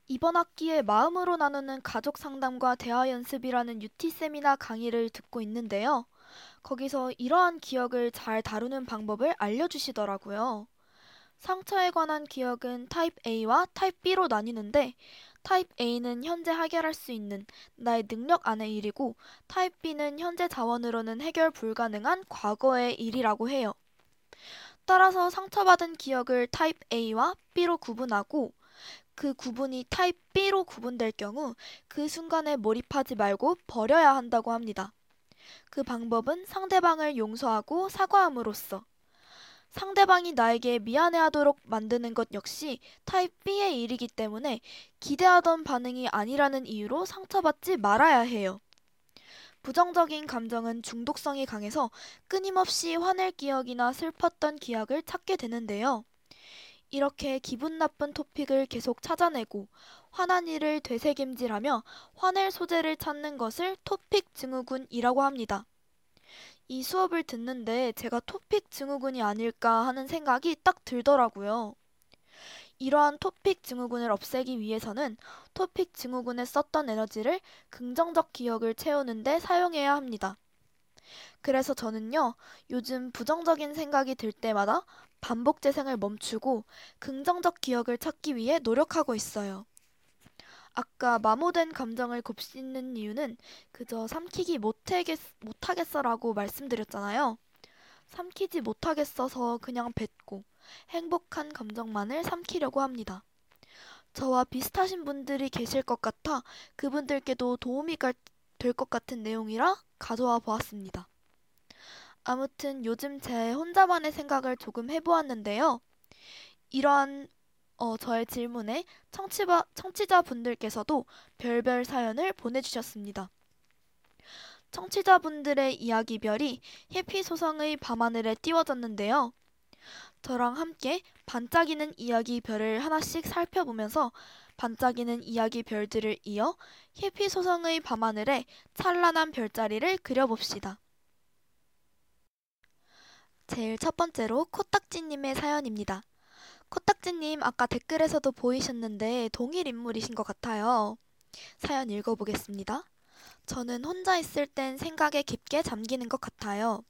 이번 학기에 마음으로 나누는 가족 상담과 대화 연습이라는 UT 세미나 강의를 듣고 있는데요. 거기서 이러한 기억을 잘 다루는 방법을 알려주시더라고요. 상처에 관한 기억은 타입 A와 타입 B로 나뉘는데 타입 A는 현재 해결할 수 있는 나의 능력 안의 일이고 타입 B는 현재 자원으로는 해결 불가능한 과거의 일이라고 해요. 따라서 상처받은 기억을 타입 A와 B로 구분하고 그 구분이 타입 B로 구분될 경우 그 순간에 몰입하지 말고 버려야 한다고 합니다. 그 방법은 상대방을 용서하고 사과함으로써 상대방이 나에게 미안해하도록 만드는 것 역시 타입 B의 일이기 때문에 기대하던 반응이 아니라는 이유로 상처받지 말아야 해요. 부정적인 감정은 중독성이 강해서 끊임없이 화낼 기억이나 슬펐던 기억을 찾게 되는데요. 이렇게 기분 나쁜 토픽을 계속 찾아내고 화난 일을 되새김질하며 화낼 소재를 찾는 것을 토픽 증후군이라고 합니다. 이 수업을 듣는데 제가 토픽 증후군이 아닐까 하는 생각이 딱 들더라고요. 이러한 토픽 증후군을 없애기 위해서는 토픽 증후군에 썼던 에너지를 긍정적 기억을 채우는데 사용해야 합니다. 그래서 저는요, 요즘 부정적인 생각이 들 때마다 반복 재생을 멈추고 긍정적 기억을 찾기 위해 노력하고 있어요. 아까 마모된 감정을 곱씹는 이유는 그저 삼키기 못하겠, 못하겠어라고 말씀드렸잖아요. 삼키지 못하겠어서 그냥 뱉고 행복한 감정만을 삼키려고 합니다. 저와 비슷하신 분들이 계실 것 같아 그분들께도 도움이 될 것 같은 내용이라 가져와 보았습니다. 아무튼 요즘 제 혼자만의 생각을 조금 해보았는데요. 이러한 어, 저의 질문에 청취자, 청취자분들께서도 별별 사연을 보내주셨습니다. 청취자분들의 이야기별이 해피 소성의 밤하늘에 띄워졌는데요. 저랑 함께 반짝이는 이야기별을 하나씩 살펴보면서 반짝이는 이야기별들을 이어 해피 소성의 밤하늘에 찬란한 별자리를 그려봅시다. 제일 첫 번째로 코딱지님의 사연입니다. 코딱지님 아까 댓글에서도 보이셨는데 동일 인물이신 것 같아요. 사연 읽어보겠습니다. 저는 혼자 있을 땐 생각에 깊게 잠기는 것 같아요.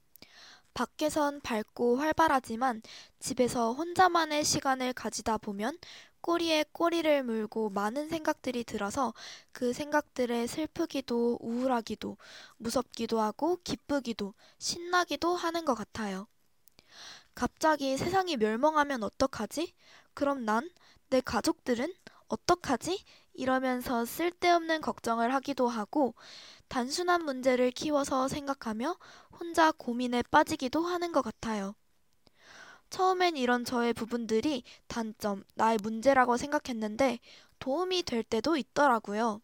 밖에선 밝고 활발하지만 집에서 혼자만의 시간을 가지다 보면 꼬리에 꼬리를 물고 많은 생각들이 들어서 그 생각들에 슬프기도 우울하기도 무섭기도 하고 기쁘기도 신나기도 하는 것 같아요. 갑자기 세상이 멸망하면 어떡하지? 그럼 난? 내 가족들은? 어떡하지? 이러면서 쓸데없는 걱정을 하기도 하고 단순한 문제를 키워서 생각하며 혼자 고민에 빠지기도 하는 것 같아요. 처음엔 이런 저의 부분들이 단점, 나의 문제라고 생각했는데 도움이 될 때도 있더라고요.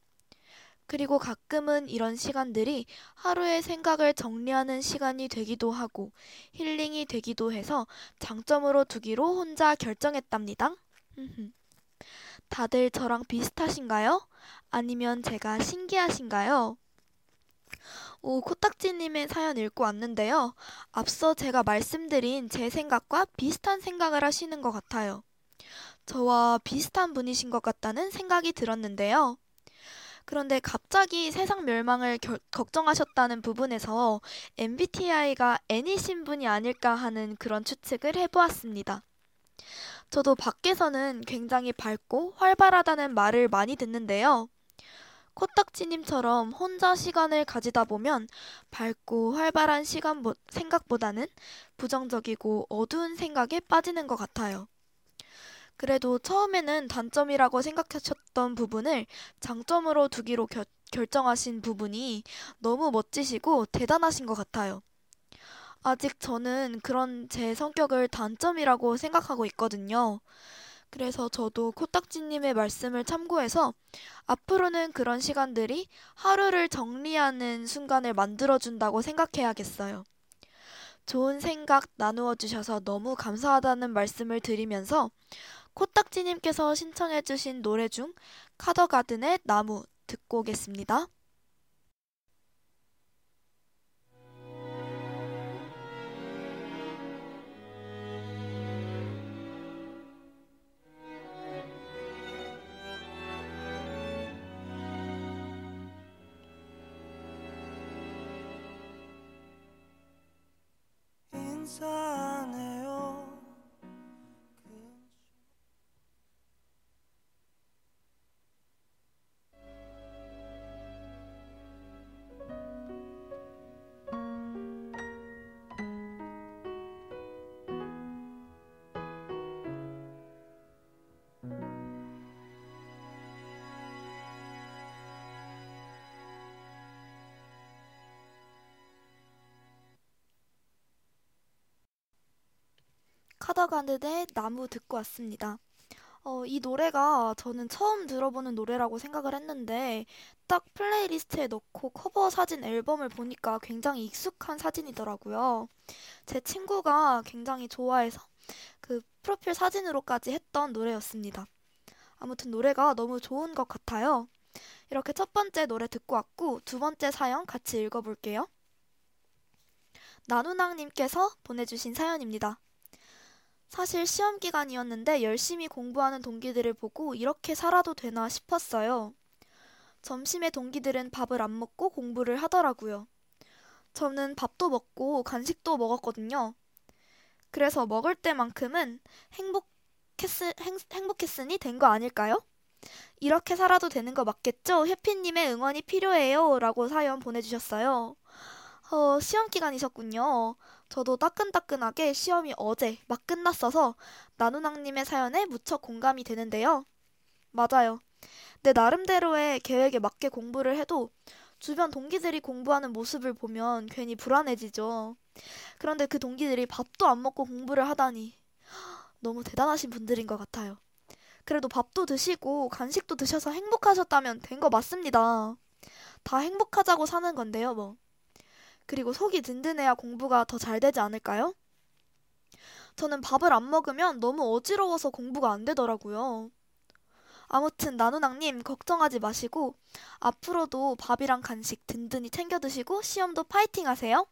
그리고 가끔은 이런 시간들이 하루의 생각을 정리하는 시간이 되기도 하고 힐링이 되기도 해서 장점으로 두기로 혼자 결정했답니다. 다들 저랑 비슷하신가요? 아니면 제가 신기하신가요? 오, 코딱지님의 사연 읽고 왔는데요. 앞서 제가 말씀드린 제 생각과 비슷한 생각을 하시는 것 같아요. 저와 비슷한 분이신 것 같다는 생각이 들었는데요. 그런데 갑자기 세상 멸망을 결, 걱정하셨다는 부분에서 MBTI가 N이신 분이 아닐까 하는 그런 추측을 해보았습니다. 저도 밖에서는 굉장히 밝고 활발하다는 말을 많이 듣는데요. 코딱지님처럼 혼자 시간을 가지다 보면 밝고 활발한 시간 생각보다는 부정적이고 어두운 생각에 빠지는 것 같아요. 그래도 처음에는 단점이라고 생각하셨던 부분을 장점으로 두기로 겨, 결정하신 부분이 너무 멋지시고 대단하신 것 같아요. 아직 저는 그런 제 성격을 단점이라고 생각하고 있거든요. 그래서 저도 코딱지님의 말씀을 참고해서 앞으로는 그런 시간들이 하루를 정리하는 순간을 만들어준다고 생각해야겠어요. 좋은 생각 나누어 주셔서 너무 감사하다는 말씀을 드리면서 코딱지님께서 신청해주신 노래 중 카더가든의 나무 듣고 오겠습니다. 카더가든의 나무 듣고 왔습니다. 어, 이 노래가 저는 처음 들어보는 노래라고 생각을 했는데 딱 플레이리스트에 넣고 커버 사진 앨범을 보니까 굉장히 익숙한 사진이더라고요. 제 친구가 굉장히 좋아해서 그 프로필 사진으로까지 했던 노래였습니다. 아무튼 노래가 너무 좋은 것 같아요. 이렇게 첫 번째 노래 듣고 왔고 두 번째 사연 같이 읽어볼게요. 나누낭님께서 보내주신 사연입니다. 사실 시험 기간이었는데 열심히 공부하는 동기들을 보고 이렇게 살아도 되나 싶었어요. 점심에 동기들은 밥을 안 먹고 공부를 하더라고요. 저는 밥도 먹고 간식도 먹었거든요. 그래서 먹을 때만큼은 행복했, 행, 행복했으니 된 거 아닐까요? 이렇게 살아도 되는 거 맞겠죠? 해피님의 응원이 필요해요. 라고 사연 보내주셨어요. 어, 시험 기간이셨군요. 저도 따끈따끈하게 시험이 어제 막 끝났어서 나누낭님의 사연에 무척 공감이 되는데요. 맞아요. 내 나름대로의 계획에 맞게 공부를 해도 주변 동기들이 공부하는 모습을 보면 괜히 불안해지죠. 그런데 그 동기들이 밥도 안 먹고 공부를 하다니 너무 대단하신 분들인 것 같아요. 그래도 밥도 드시고 간식도 드셔서 행복하셨다면 된 거 맞습니다. 다 행복하자고 사는 건데요, 뭐. 그리고 속이 든든해야 공부가 더 잘 되지 않을까요? 저는 밥을 안 먹으면 너무 어지러워서 공부가 안 되더라고요. 아무튼 나누낭님 걱정하지 마시고 앞으로도 밥이랑 간식 든든히 챙겨 드시고 시험도 파이팅 하세요.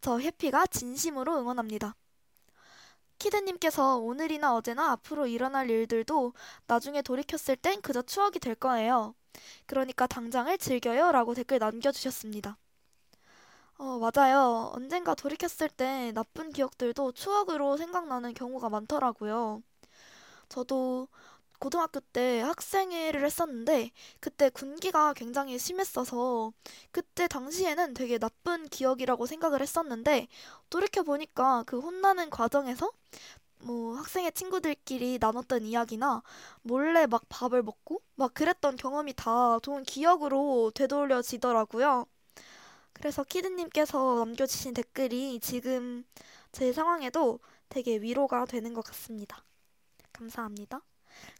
저 해피가 진심으로 응원합니다. 키드님께서 오늘이나 어제나 앞으로 일어날 일들도 나중에 돌이켰을 땐 그저 추억이 될 거예요. 그러니까 당장을 즐겨요 라고 댓글 남겨주셨습니다. 어, 맞아요. 언젠가 돌이켰을 때 나쁜 기억들도 추억으로 생각나는 경우가 많더라고요. 저도 고등학교 때 학생회를 했었는데 그때 군기가 굉장히 심했어서 그때 당시에는 되게 나쁜 기억이라고 생각을 했었는데 돌이켜 보니까 그 혼나는 과정에서 뭐 학생회 친구들끼리 나눴던 이야기나 몰래 막 밥을 먹고 막 그랬던 경험이 다 좋은 기억으로 되돌려지더라고요. 그래서 키드님께서 남겨주신 댓글이 지금 제 상황에도 되게 위로가 되는 것 같습니다. 감사합니다.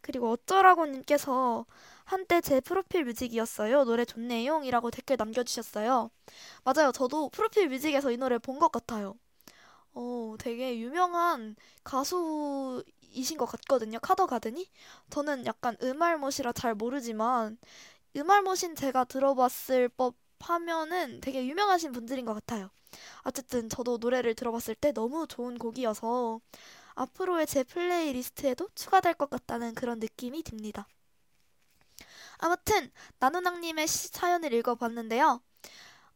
그리고 어쩌라고님께서 한때 제 프로필 뮤직이었어요. 노래 좋네요. 이라고 댓글 남겨주셨어요. 맞아요. 저도 프로필 뮤직에서 이 노래 본 것 같아요. 어, 되게 유명한 가수이신 것 같거든요. 카더가든이. 저는 약간 음알못이라 잘 모르지만 음알못인 제가 들어봤을 법 하면은 되게 유명하신 분들인 것 같아요. 어쨌든 저도 노래를 들어봤을 때 너무 좋은 곡이어서 앞으로의 제 플레이리스트에도 추가될 것 같다는 그런 느낌이 듭니다. 아무튼 나누낭님의 사연을 읽어봤는데요.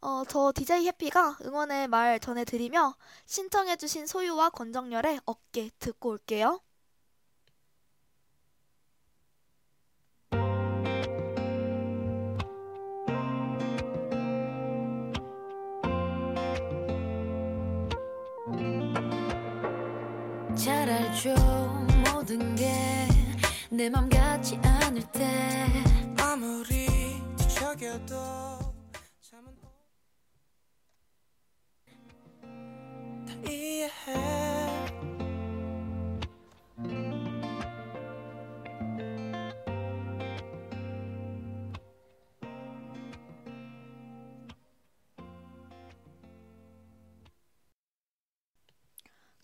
어, 저 DJ 해피가 응원의 말 전해드리며 신청해주신 소유와 권정열의 어깨 듣고 올게요. 잘 알죠 모든 게내 맘 같지 않을 때. 아무리 뒤척여도 잠은 다 이해해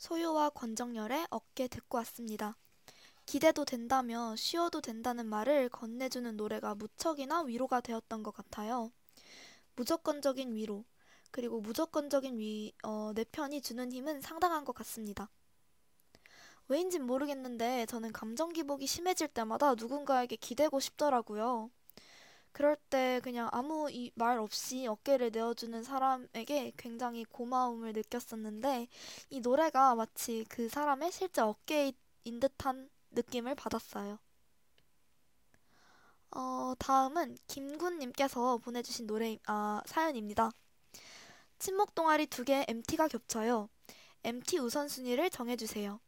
소유와 권정열의 어깨 듣고 왔습니다. 기대도 된다며 쉬어도 된다는 말을 건네주는 노래가 무척이나 위로가 되었던 것 같아요. 무조건적인 위로, 그리고 무조건적인 위, 어, 내 편이 주는 힘은 상당한 것 같습니다. 왜인진 모르겠는데 저는 감정 기복이 심해질 때마다 누군가에게 기대고 싶더라고요. 그럴 때 그냥 아무 말 없이 어깨를 내어주는 사람에게 굉장히 고마움을 느꼈었는데 이 노래가 마치 그 사람의 실제 어깨인 듯한 느낌을 받았어요. 어, 다음은 김군님께서 보내주신 노래, 아, 사연입니다. 침묵 동아리 두 개 MT가 겹쳐요. MT 우선순위를 정해주세요.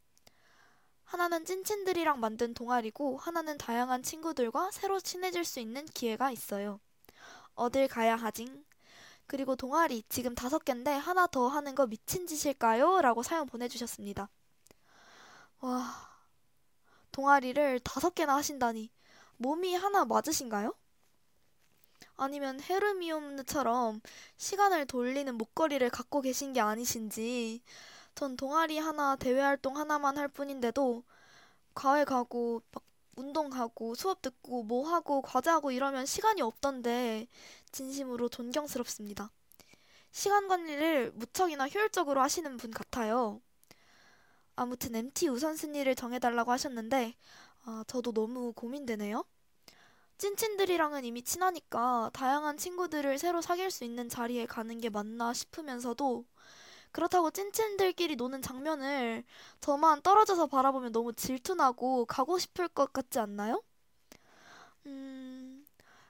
하나는 찐친들이랑 만든 동아리고 하나는 다양한 친구들과 새로 친해질 수 있는 기회가 있어요. 어딜 가야 하징? 그리고 동아리 지금 다섯 개인데 하나 더 하는 거 미친 짓일까요? 라고 사연 보내주셨습니다. 와, 동아리를 다섯 개나 하신다니 몸이 하나 맞으신가요? 아니면 헤르미온느처럼 시간을 돌리는 목걸이를 갖고 계신 게 아니신지 전 동아리 하나, 대외 활동 하나만 할 뿐인데도 과외 가고 막 운동 가고 수업 듣고 뭐 하고 과제하고 이러면 시간이 없던데 진심으로 존경스럽습니다. 시간 관리를 무척이나 효율적으로 하시는 분 같아요. 아무튼 MT 우선순위를 정해달라고 하셨는데 아, 저도 너무 고민되네요. 찐친들이랑은 이미 친하니까 다양한 친구들을 새로 사귈 수 있는 자리에 가는 게 맞나 싶으면서도 그렇다고 찐친들끼리 노는 장면을 저만 떨어져서 바라보면 너무 질투나고 가고 싶을 것 같지 않나요? 음,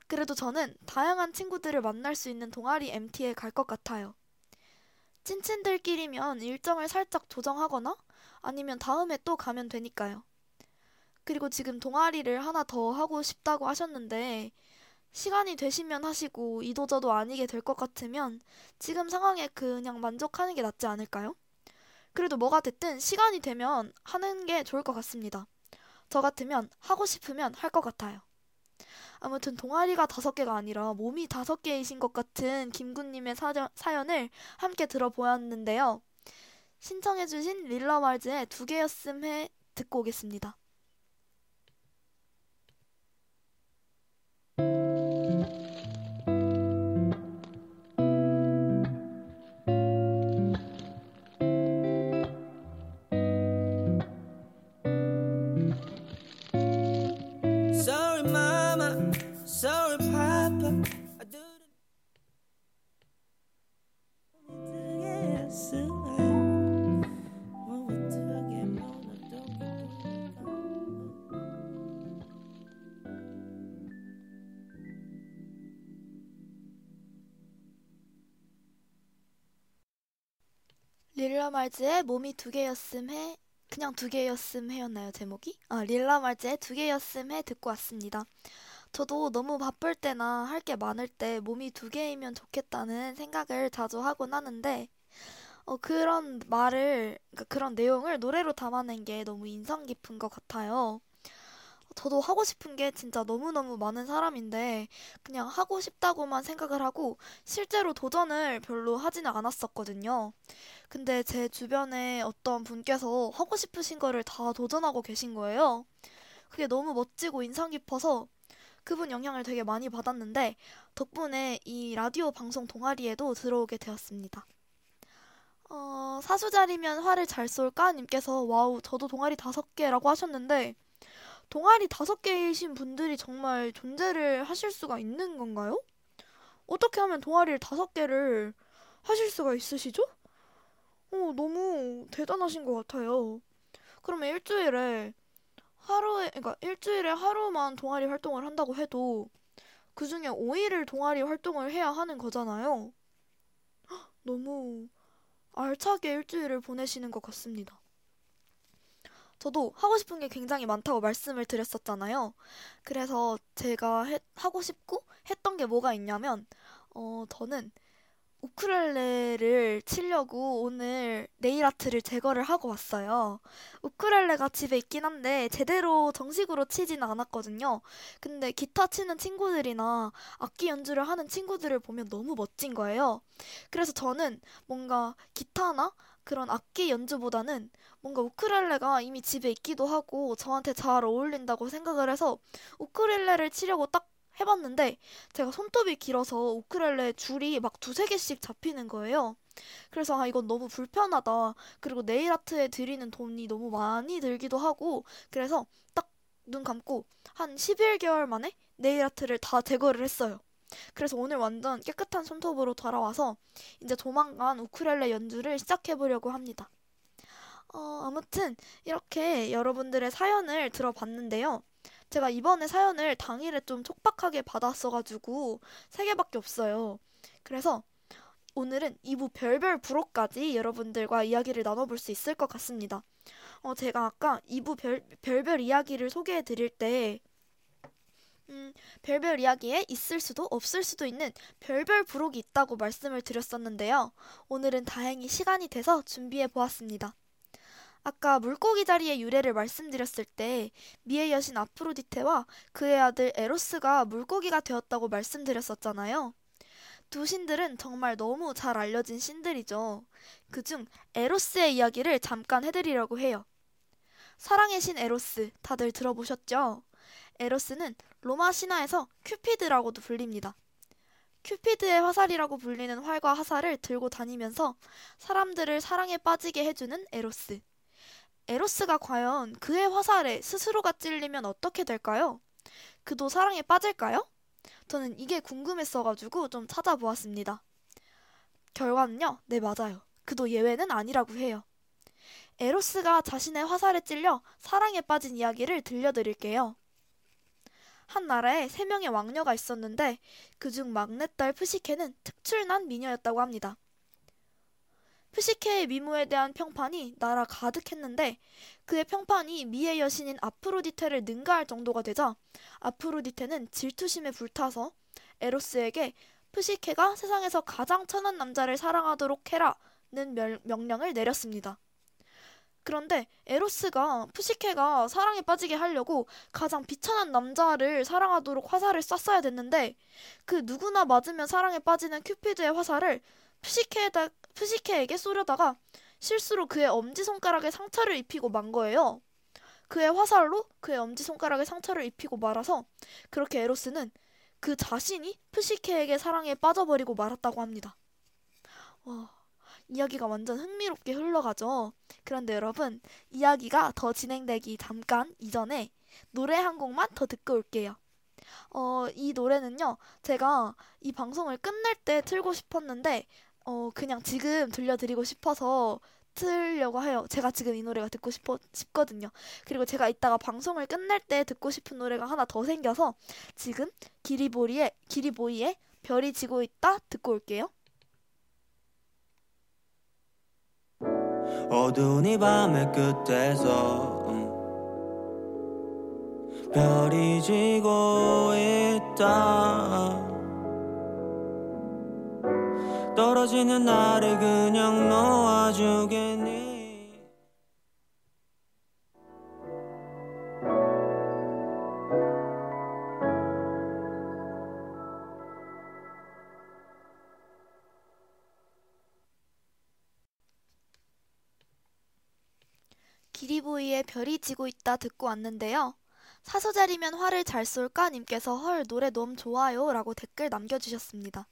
그래도 저는 다양한 친구들을 만날 수 있는 동아리 MT에 갈 것 같아요. 찐친들끼리면 일정을 살짝 조정하거나 아니면 다음에 또 가면 되니까요. 그리고 지금 동아리를 하나 더 하고 싶다고 하셨는데 시간이 되시면 하시고 이도저도 아니게 될 것 같으면 지금 상황에 그냥 만족하는 게 낫지 않을까요? 그래도 뭐가 됐든 시간이 되면 하는 게 좋을 것 같습니다. 저 같으면 하고 싶으면 할 것 같아요. 아무튼 동아리가 다섯 개가 아니라 몸이 다섯 개이신 것 같은 김군님의 사연을 함께 들어보았는데요. 신청해주신 릴러말즈의 두 개였음 해 듣고 오겠습니다. Thank you. 말즈의 몸이 두 개였음 해 그냥 두 개였음 해였나요 제목이? 아 릴라 말즈의 두 개였음 해 듣고 왔습니다. 저도 너무 바쁠 때나 할 게 많을 때 몸이 두 개이면 좋겠다는 생각을 자주 하곤 하는데 어, 그런 말을 그러니까 그런 내용을 노래로 담아낸 게 너무 인상 깊은 것 같아요. 저도 하고 싶은 게 진짜 너무너무 많은 사람인데 그냥 하고 싶다고만 생각을 하고 실제로 도전을 별로 하지는 않았었거든요. 근데 제 주변에 어떤 분께서 하고 싶으신 거를 다 도전하고 계신 거예요. 그게 너무 멋지고 인상 깊어서 그분 영향을 되게 많이 받았는데 덕분에 이 라디오 방송 동아리에도 들어오게 되었습니다. 어, 사수자리면 활을 잘 쏠까? 님께서 와우 저도 동아리 다섯 개라고 하셨는데 동아리 다섯 개이신 분들이 정말 존재를 하실 수가 있는 건가요? 어떻게 하면 동아리를 다섯 개를 하실 수가 있으시죠? 어, 너무 대단하신 것 같아요. 그러면 일주일에 하루에, 그러니까 일주일에 하루만 동아리 활동을 한다고 해도 그 중에 5일을 동아리 활동을 해야 하는 거잖아요. 헉, 너무 알차게 일주일을 보내시는 것 같습니다. 저도 하고 싶은 게 굉장히 많다고 말씀을 드렸었잖아요. 그래서 제가 해- 하고 싶고 했던 게 뭐가 있냐면, 어, 저는 우쿨렐레를 치려고 오늘 네일 아트를 제거를 하고 왔어요. 우쿨렐레가 집에 있긴 한데 제대로 정식으로 치지는 않았거든요. 근데 기타 치는 친구들이나 악기 연주를 하는 친구들을 보면 너무 멋진 거예요. 그래서 저는 뭔가 기타나 그런 악기 연주보다는 뭔가 우쿨렐레가 이미 집에 있기도 하고 저한테 잘 어울린다고 생각을 해서 우쿨렐레를 치려고 딱 해봤는데 제가 손톱이 길어서 우쿨렐레 줄이 막 두세 개씩 잡히는 거예요. 그래서 아 이건 너무 불편하다. 그리고 네일 아트에 들이는 돈이 너무 많이 들기도 하고 그래서 딱 눈 감고 한 11개월 만에 네일 아트를 다 제거를 했어요. 그래서 오늘 완전 깨끗한 손톱으로 돌아와서 이제 조만간 우쿨렐레 연주를 시작해 보려고 합니다. 어, 아무튼 이렇게 여러분들의 사연을 들어봤는데요. 제가 이번에 사연을 당일에 좀 촉박하게 받았어가지고 세 개밖에 없어요. 그래서 오늘은 2부 별별 부로까지 여러분들과 이야기를 나눠볼 수 있을 것 같습니다. 어, 제가 아까 2부 별, 별별 이야기를 소개해 드릴 때, 음, 별별 이야기에 있을 수도 없을 수도 있는 별별 부록이 있다고 말씀을 드렸었는데요. 오늘은 다행히 시간이 돼서 준비해 보았습니다. 아까 물고기 자리의 유래를 말씀드렸을 때 미의 여신 아프로디테와 그의 아들 에로스가 물고기가 되었다고 말씀드렸었잖아요. 두 신들은 정말 너무 잘 알려진 신들이죠. 그중 에로스의 이야기를 잠깐 해드리려고 해요. 사랑의 신 에로스 다들 들어보셨죠? 에로스는 로마 신화에서 큐피드라고도 불립니다. 큐피드의 화살이라고 불리는 활과 화살을 들고 다니면서 사람들을 사랑에 빠지게 해주는 에로스. 에로스가 과연 그의 화살에 스스로가 찔리면 어떻게 될까요? 그도 사랑에 빠질까요? 저는 이게 궁금했어가지고 좀 찾아보았습니다. 결과는요, 네, 맞아요. 그도 예외는 아니라고 해요. 에로스가 자신의 화살에 찔려 사랑에 빠진 이야기를 들려드릴게요. 한 나라에 세 명의 왕녀가 있었는데 그중 막내딸 푸시케는 특출난 미녀였다고 합니다. 푸시케의 미모에 대한 평판이 나라 가득했는데 그의 평판이 미의 여신인 아프로디테를 능가할 정도가 되자 아프로디테는 질투심에 불타서 에로스에게 푸시케가 세상에서 가장 천한 남자를 사랑하도록 해라는 멸- 명령을 내렸습니다. 그런데 에로스가 푸시케가 사랑에 빠지게 하려고 가장 비천한 남자를 사랑하도록 화살을 쐈어야 됐는데 그 누구나 맞으면 사랑에 빠지는 큐피드의 화살을 푸시케에다, 푸시케에게 쏘려다가 실수로 그의 엄지손가락에 상처를 입히고 만 거예요. 그의 화살로 그의 엄지손가락에 상처를 입히고 말아서 그렇게 에로스는 그 자신이 푸시케에게 사랑에 빠져버리고 말았다고 합니다. 와, 이야기가 완전 흥미롭게 흘러가죠. 그런데 여러분, 이야기가 더 진행되기 잠깐 이전에 노래 한 곡만 더 듣고 올게요. 어, 이 노래는요, 제가 이 방송을 끝낼 때 틀고 싶었는데, 어, 그냥 지금 들려드리고 싶어서 틀려고 해요. 제가 지금 이 노래가 듣고 싶어, 싶거든요. 그리고 제가 이따가 방송을 끝낼 때 듣고 싶은 노래가 하나 더 생겨서 지금 기리보리의, 기리보이의 별이 지고 있다 듣고 올게요. 어두운 이 밤의 끝에서 음. 별이 지고 있다 떨어지는 나를 그냥 놓아주겠니 기리보이의 별이 지고 있다 듣고 왔는데요. 사소자리면 화를 잘 쏠까 님께서 헐 노래 너무 좋아요 라고 댓글 남겨주셨습니다.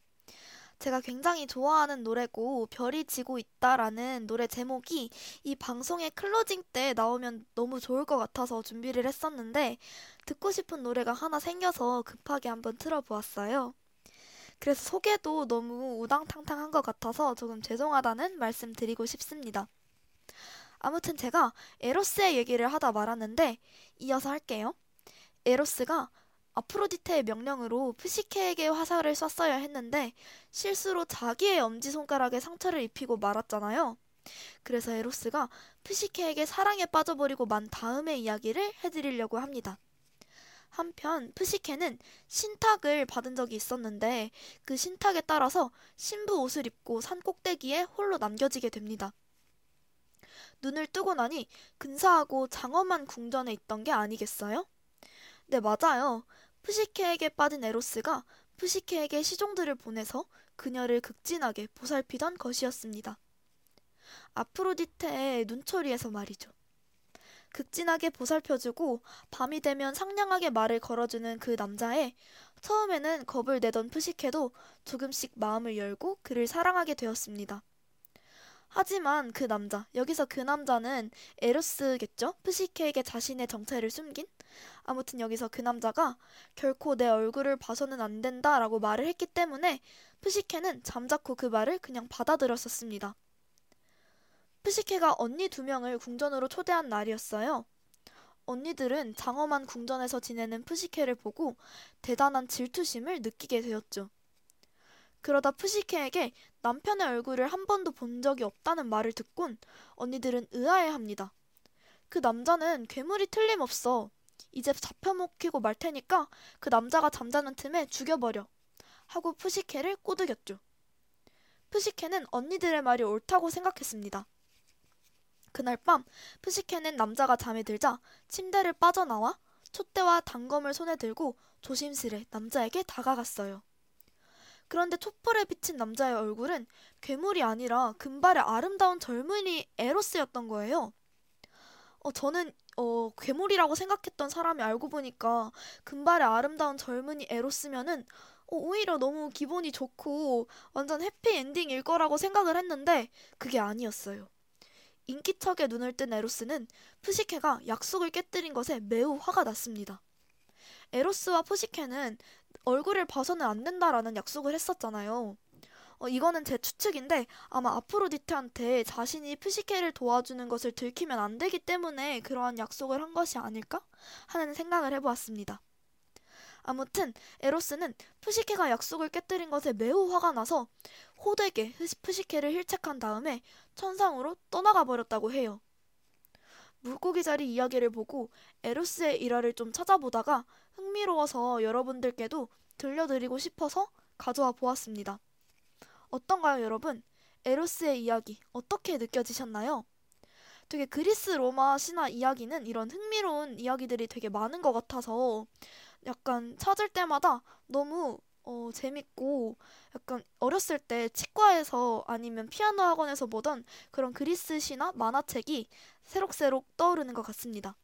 제가 굉장히 좋아하는 노래고 별이 지고 있다라는 노래 제목이 이 방송의 클로징 때 나오면 너무 좋을 것 같아서 준비를 했었는데 듣고 싶은 노래가 하나 생겨서 급하게 한번 틀어보았어요. 그래서 소개도 너무 우당탕탕한 것 같아서 조금 죄송하다는 말씀 드리고 싶습니다. 아무튼 제가 에로스의 얘기를 하다 말았는데 이어서 할게요. 에로스가 아프로디테의 명령으로 푸시케에게 화살을 쐈어야 했는데 실수로 자기의 엄지손가락에 상처를 입히고 말았잖아요. 그래서 에로스가 푸시케에게 사랑에 빠져버리고 만 다음의 이야기를 해드리려고 합니다. 한편 푸시케는 신탁을 받은 적이 있었는데 그 신탁에 따라서 신부 옷을 입고 산 꼭대기에 홀로 남겨지게 됩니다. 눈을 뜨고 나니 근사하고 장엄한 궁전에 있던 게 아니겠어요? 네, 맞아요. 푸시케에게 빠진 에로스가 푸시케에게 시종들을 보내서 그녀를 극진하게 보살피던 것이었습니다. 아프로디테의 눈초리에서 말이죠. 극진하게 보살펴주고 밤이 되면 상냥하게 말을 걸어주는 그 남자에 처음에는 겁을 내던 푸시케도 조금씩 마음을 열고 그를 사랑하게 되었습니다. 하지만 그 남자, 여기서 그 남자는 에로스겠죠? 푸시케에게 자신의 정체를 숨긴? 아무튼 여기서 그 남자가 결코 내 얼굴을 봐서는 안 된다 라고 말을 했기 때문에 푸시케는 잠자코 그 말을 그냥 받아들였었습니다. 푸시케가 언니 두 명을 궁전으로 초대한 날이었어요. 언니들은 장엄한 궁전에서 지내는 푸시케를 보고 대단한 질투심을 느끼게 되었죠. 그러다 푸시케에게 남편의 얼굴을 한 번도 본 적이 없다는 말을 듣곤 언니들은 의아해 합니다. 그 남자는 괴물이 틀림없어. 이제 잡혀먹히고 말 테니까 그 남자가 잠자는 틈에 죽여버려. 하고 푸시케를 꼬드겼죠. 푸시케는 언니들의 말이 옳다고 생각했습니다. 그날 밤 푸시케는 남자가 잠에 들자 침대를 빠져나와 촛대와 단검을 손에 들고 조심스레 남자에게 다가갔어요. 그런데 촛불에 비친 남자의 얼굴은 괴물이 아니라 금발의 아름다운 젊은이 에로스였던 거예요. 어, 저는 어, 괴물이라고 생각했던 사람이 알고 보니까 금발의 아름다운 젊은이 에로스면은 어, 오히려 너무 기분이 좋고 완전 해피엔딩일 거라고 생각을 했는데 그게 아니었어요. 인기척에 눈을 뜬 에로스는 푸시케가 약속을 깨뜨린 것에 매우 화가 났습니다. 에로스와 푸시케는 얼굴을 봐서는 안 된다라는 약속을 했었잖아요. 어, 이거는 제 추측인데 아마 아프로디테한테 자신이 푸시케를 도와주는 것을 들키면 안 되기 때문에 그러한 약속을 한 것이 아닐까 하는 생각을 해보았습니다. 아무튼 에로스는 푸시케가 약속을 깨뜨린 것에 매우 화가 나서 호되게 푸시케를 힐책한 다음에 천상으로 떠나가 버렸다고 해요. 물고기 자리 이야기를 보고 에로스의 일화를 좀 찾아보다가 흥미로워서 여러분들께도 들려드리고 싶어서 가져와 보았습니다. 어떤가요, 여러분? 에로스의 이야기 어떻게 느껴지셨나요? 되게 그리스 로마 신화 이야기는 이런 흥미로운 이야기들이 되게 많은 것 같아서 약간 찾을 때마다 너무 어, 재밌고 약간 어렸을 때 치과에서 아니면 피아노 학원에서 보던 그런 그리스 신화 만화책이 새록새록 떠오르는 것 같습니다.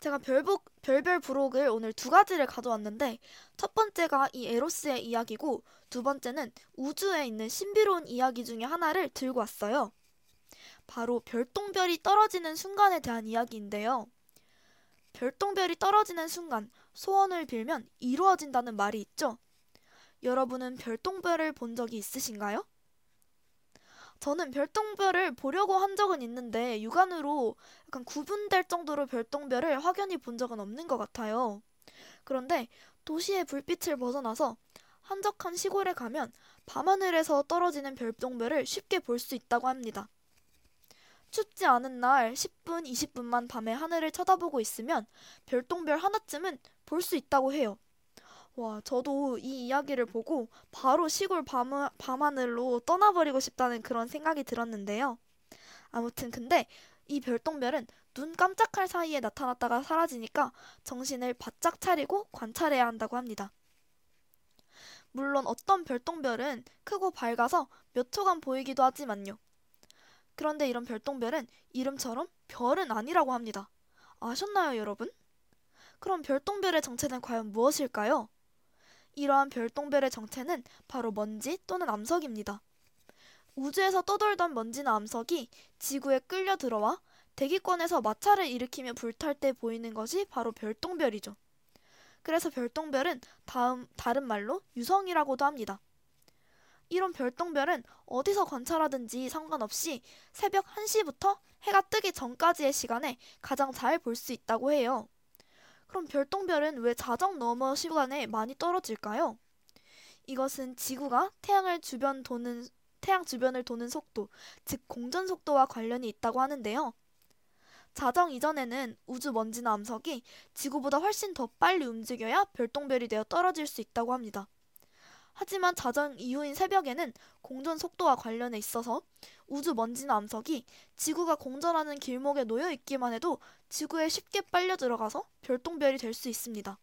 제가 별복, 별별 부록을 오늘 두 가지를 가져왔는데 첫 번째가 이 에로스의 이야기고 두 번째는 우주에 있는 신비로운 이야기 중에 하나를 들고 왔어요. 바로 별똥별이 떨어지는 순간에 대한 이야기인데요. 별똥별이 떨어지는 순간 소원을 빌면 이루어진다는 말이 있죠. 여러분은 별똥별을 본 적이 있으신가요? 저는 별똥별을 보려고 한 적은 있는데 육안으로 약간 구분될 정도로 별똥별을 확연히 본 적은 없는 것 같아요. 그런데 도시의 불빛을 벗어나서 한적한 시골에 가면 밤하늘에서 떨어지는 별똥별을 쉽게 볼 수 있다고 합니다. 춥지 않은 날 10분, 20분만 밤에 하늘을 쳐다보고 있으면 별똥별 하나쯤은 볼 수 있다고 해요. 와, 저도 이 이야기를 보고 바로 시골 밤, 밤하늘로 떠나버리고 싶다는 그런 생각이 들었는데요. 아무튼 근데 이 별똥별은 눈 깜짝할 사이에 나타났다가 사라지니까 정신을 바짝 차리고 관찰해야 한다고 합니다. 물론 어떤 별똥별은 크고 밝아서 몇 초간 보이기도 하지만요. 그런데 이런 별똥별은 이름처럼 별은 아니라고 합니다. 아셨나요, 여러분? 그럼 별똥별의 정체는 과연 무엇일까요? 이러한 별똥별의 정체는 바로 먼지 또는 암석입니다. 우주에서 떠돌던 먼지나 암석이 지구에 끌려 들어와 대기권에서 마찰을 일으키며 불탈 때 보이는 것이 바로 별똥별이죠. 그래서 별똥별은 다음, 다른 말로 유성이라고도 합니다. 이런 별똥별은 어디서 관찰하든지 상관없이 새벽 1시부터 해가 뜨기 전까지의 시간에 가장 잘 볼 수 있다고 해요. 그럼 별똥별은 왜 자정 너머 시간에 많이 떨어질까요? 이것은 지구가 태양을 주변 도는 태양 주변을 도는 속도, 즉 공전 속도와 관련이 있다고 하는데요. 자정 이전에는 우주 먼지나 암석이 지구보다 훨씬 더 빨리 움직여야 별똥별이 되어 떨어질 수 있다고 합니다. 하지만 자정 이후인 새벽에는 공전 속도와 관련해 있어서 우주 먼지나 암석이 지구가 공전하는 길목에 놓여 있기만 해도 지구에 쉽게 빨려 들어가서 별똥별이 될 수 있습니다.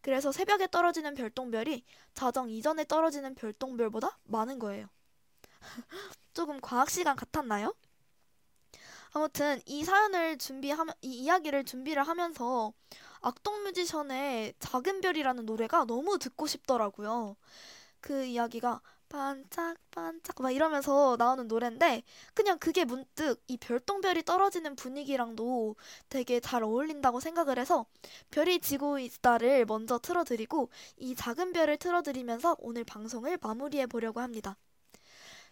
그래서 새벽에 떨어지는 별똥별이 자정 이전에 떨어지는 별똥별보다 많은 거예요. 조금 과학 시간 같았나요? 아무튼 이 사연을 준비하면 이 이야기를 준비를 하면서 악동 뮤지션의 작은 별이라는 노래가 너무 듣고 싶더라고요. 그 이야기가 반짝반짝 막 이러면서 나오는 노래인데 그냥 그게 문득 이 별똥별이 떨어지는 분위기랑도 되게 잘 어울린다고 생각을 해서 별이 지고 있다를 먼저 틀어드리고 이 작은 별을 틀어드리면서 오늘 방송을 마무리해 보려고 합니다.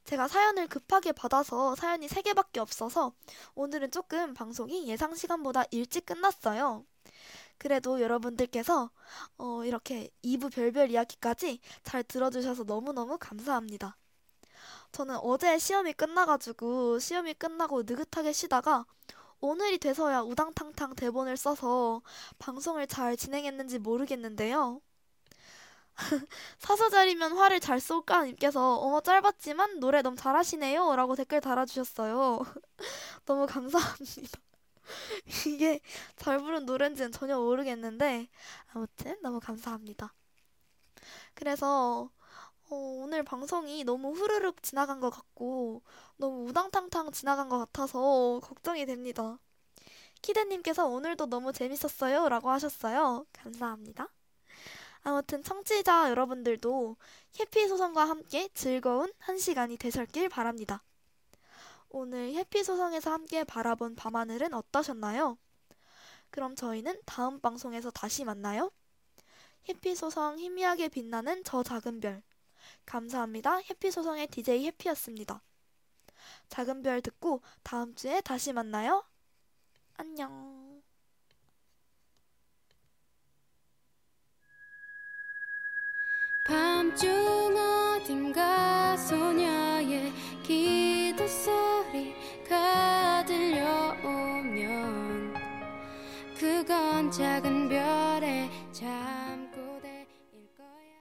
제가 사연을 급하게 받아서 사연이 3개밖에 없어서 오늘은 조금 방송이 예상 시간보다 일찍 끝났어요. 그래도 여러분들께서 어, 이렇게 2부 별별 이야기까지 잘 들어주셔서 너무너무 감사합니다. 저는 어제 시험이 끝나가지고 시험이 끝나고 느긋하게 쉬다가 오늘이 돼서야 우당탕탕 대본을 써서 방송을 잘 진행했는지 모르겠는데요. 사서자리면 화를 잘 쏠까 님께서 어머 짧았지만 노래 너무 잘하시네요 라고 댓글 달아주셨어요. 너무 감사합니다. 이게 잘 부른 노래인지는 전혀 모르겠는데 아무튼 너무 감사합니다. 그래서 어, 오늘 방송이 너무 후루룩 지나간 것 같고 너무 우당탕탕 지나간 것 같아서 걱정이 됩니다. 키데님께서 오늘도 너무 재밌었어요 라고 하셨어요. 감사합니다. 아무튼 청취자 여러분들도 해피 소성과 함께 즐거운 한 시간이 되셨길 바랍니다. 오늘 해피 소성에서 함께 바라본 밤하늘은 어떠셨나요? 그럼 저희는 다음 방송에서 다시 만나요. 해피 소성 희미하게 빛나는 저 작은 별. 감사합니다. 해피 소성의 DJ 해피였습니다. 작은 별 듣고 다음 주에 다시 만나요. 안녕. 밤중 어딘가 소녀의 기도 소리가 들려오면 그건 작은 별의 잠꼬대일 거야.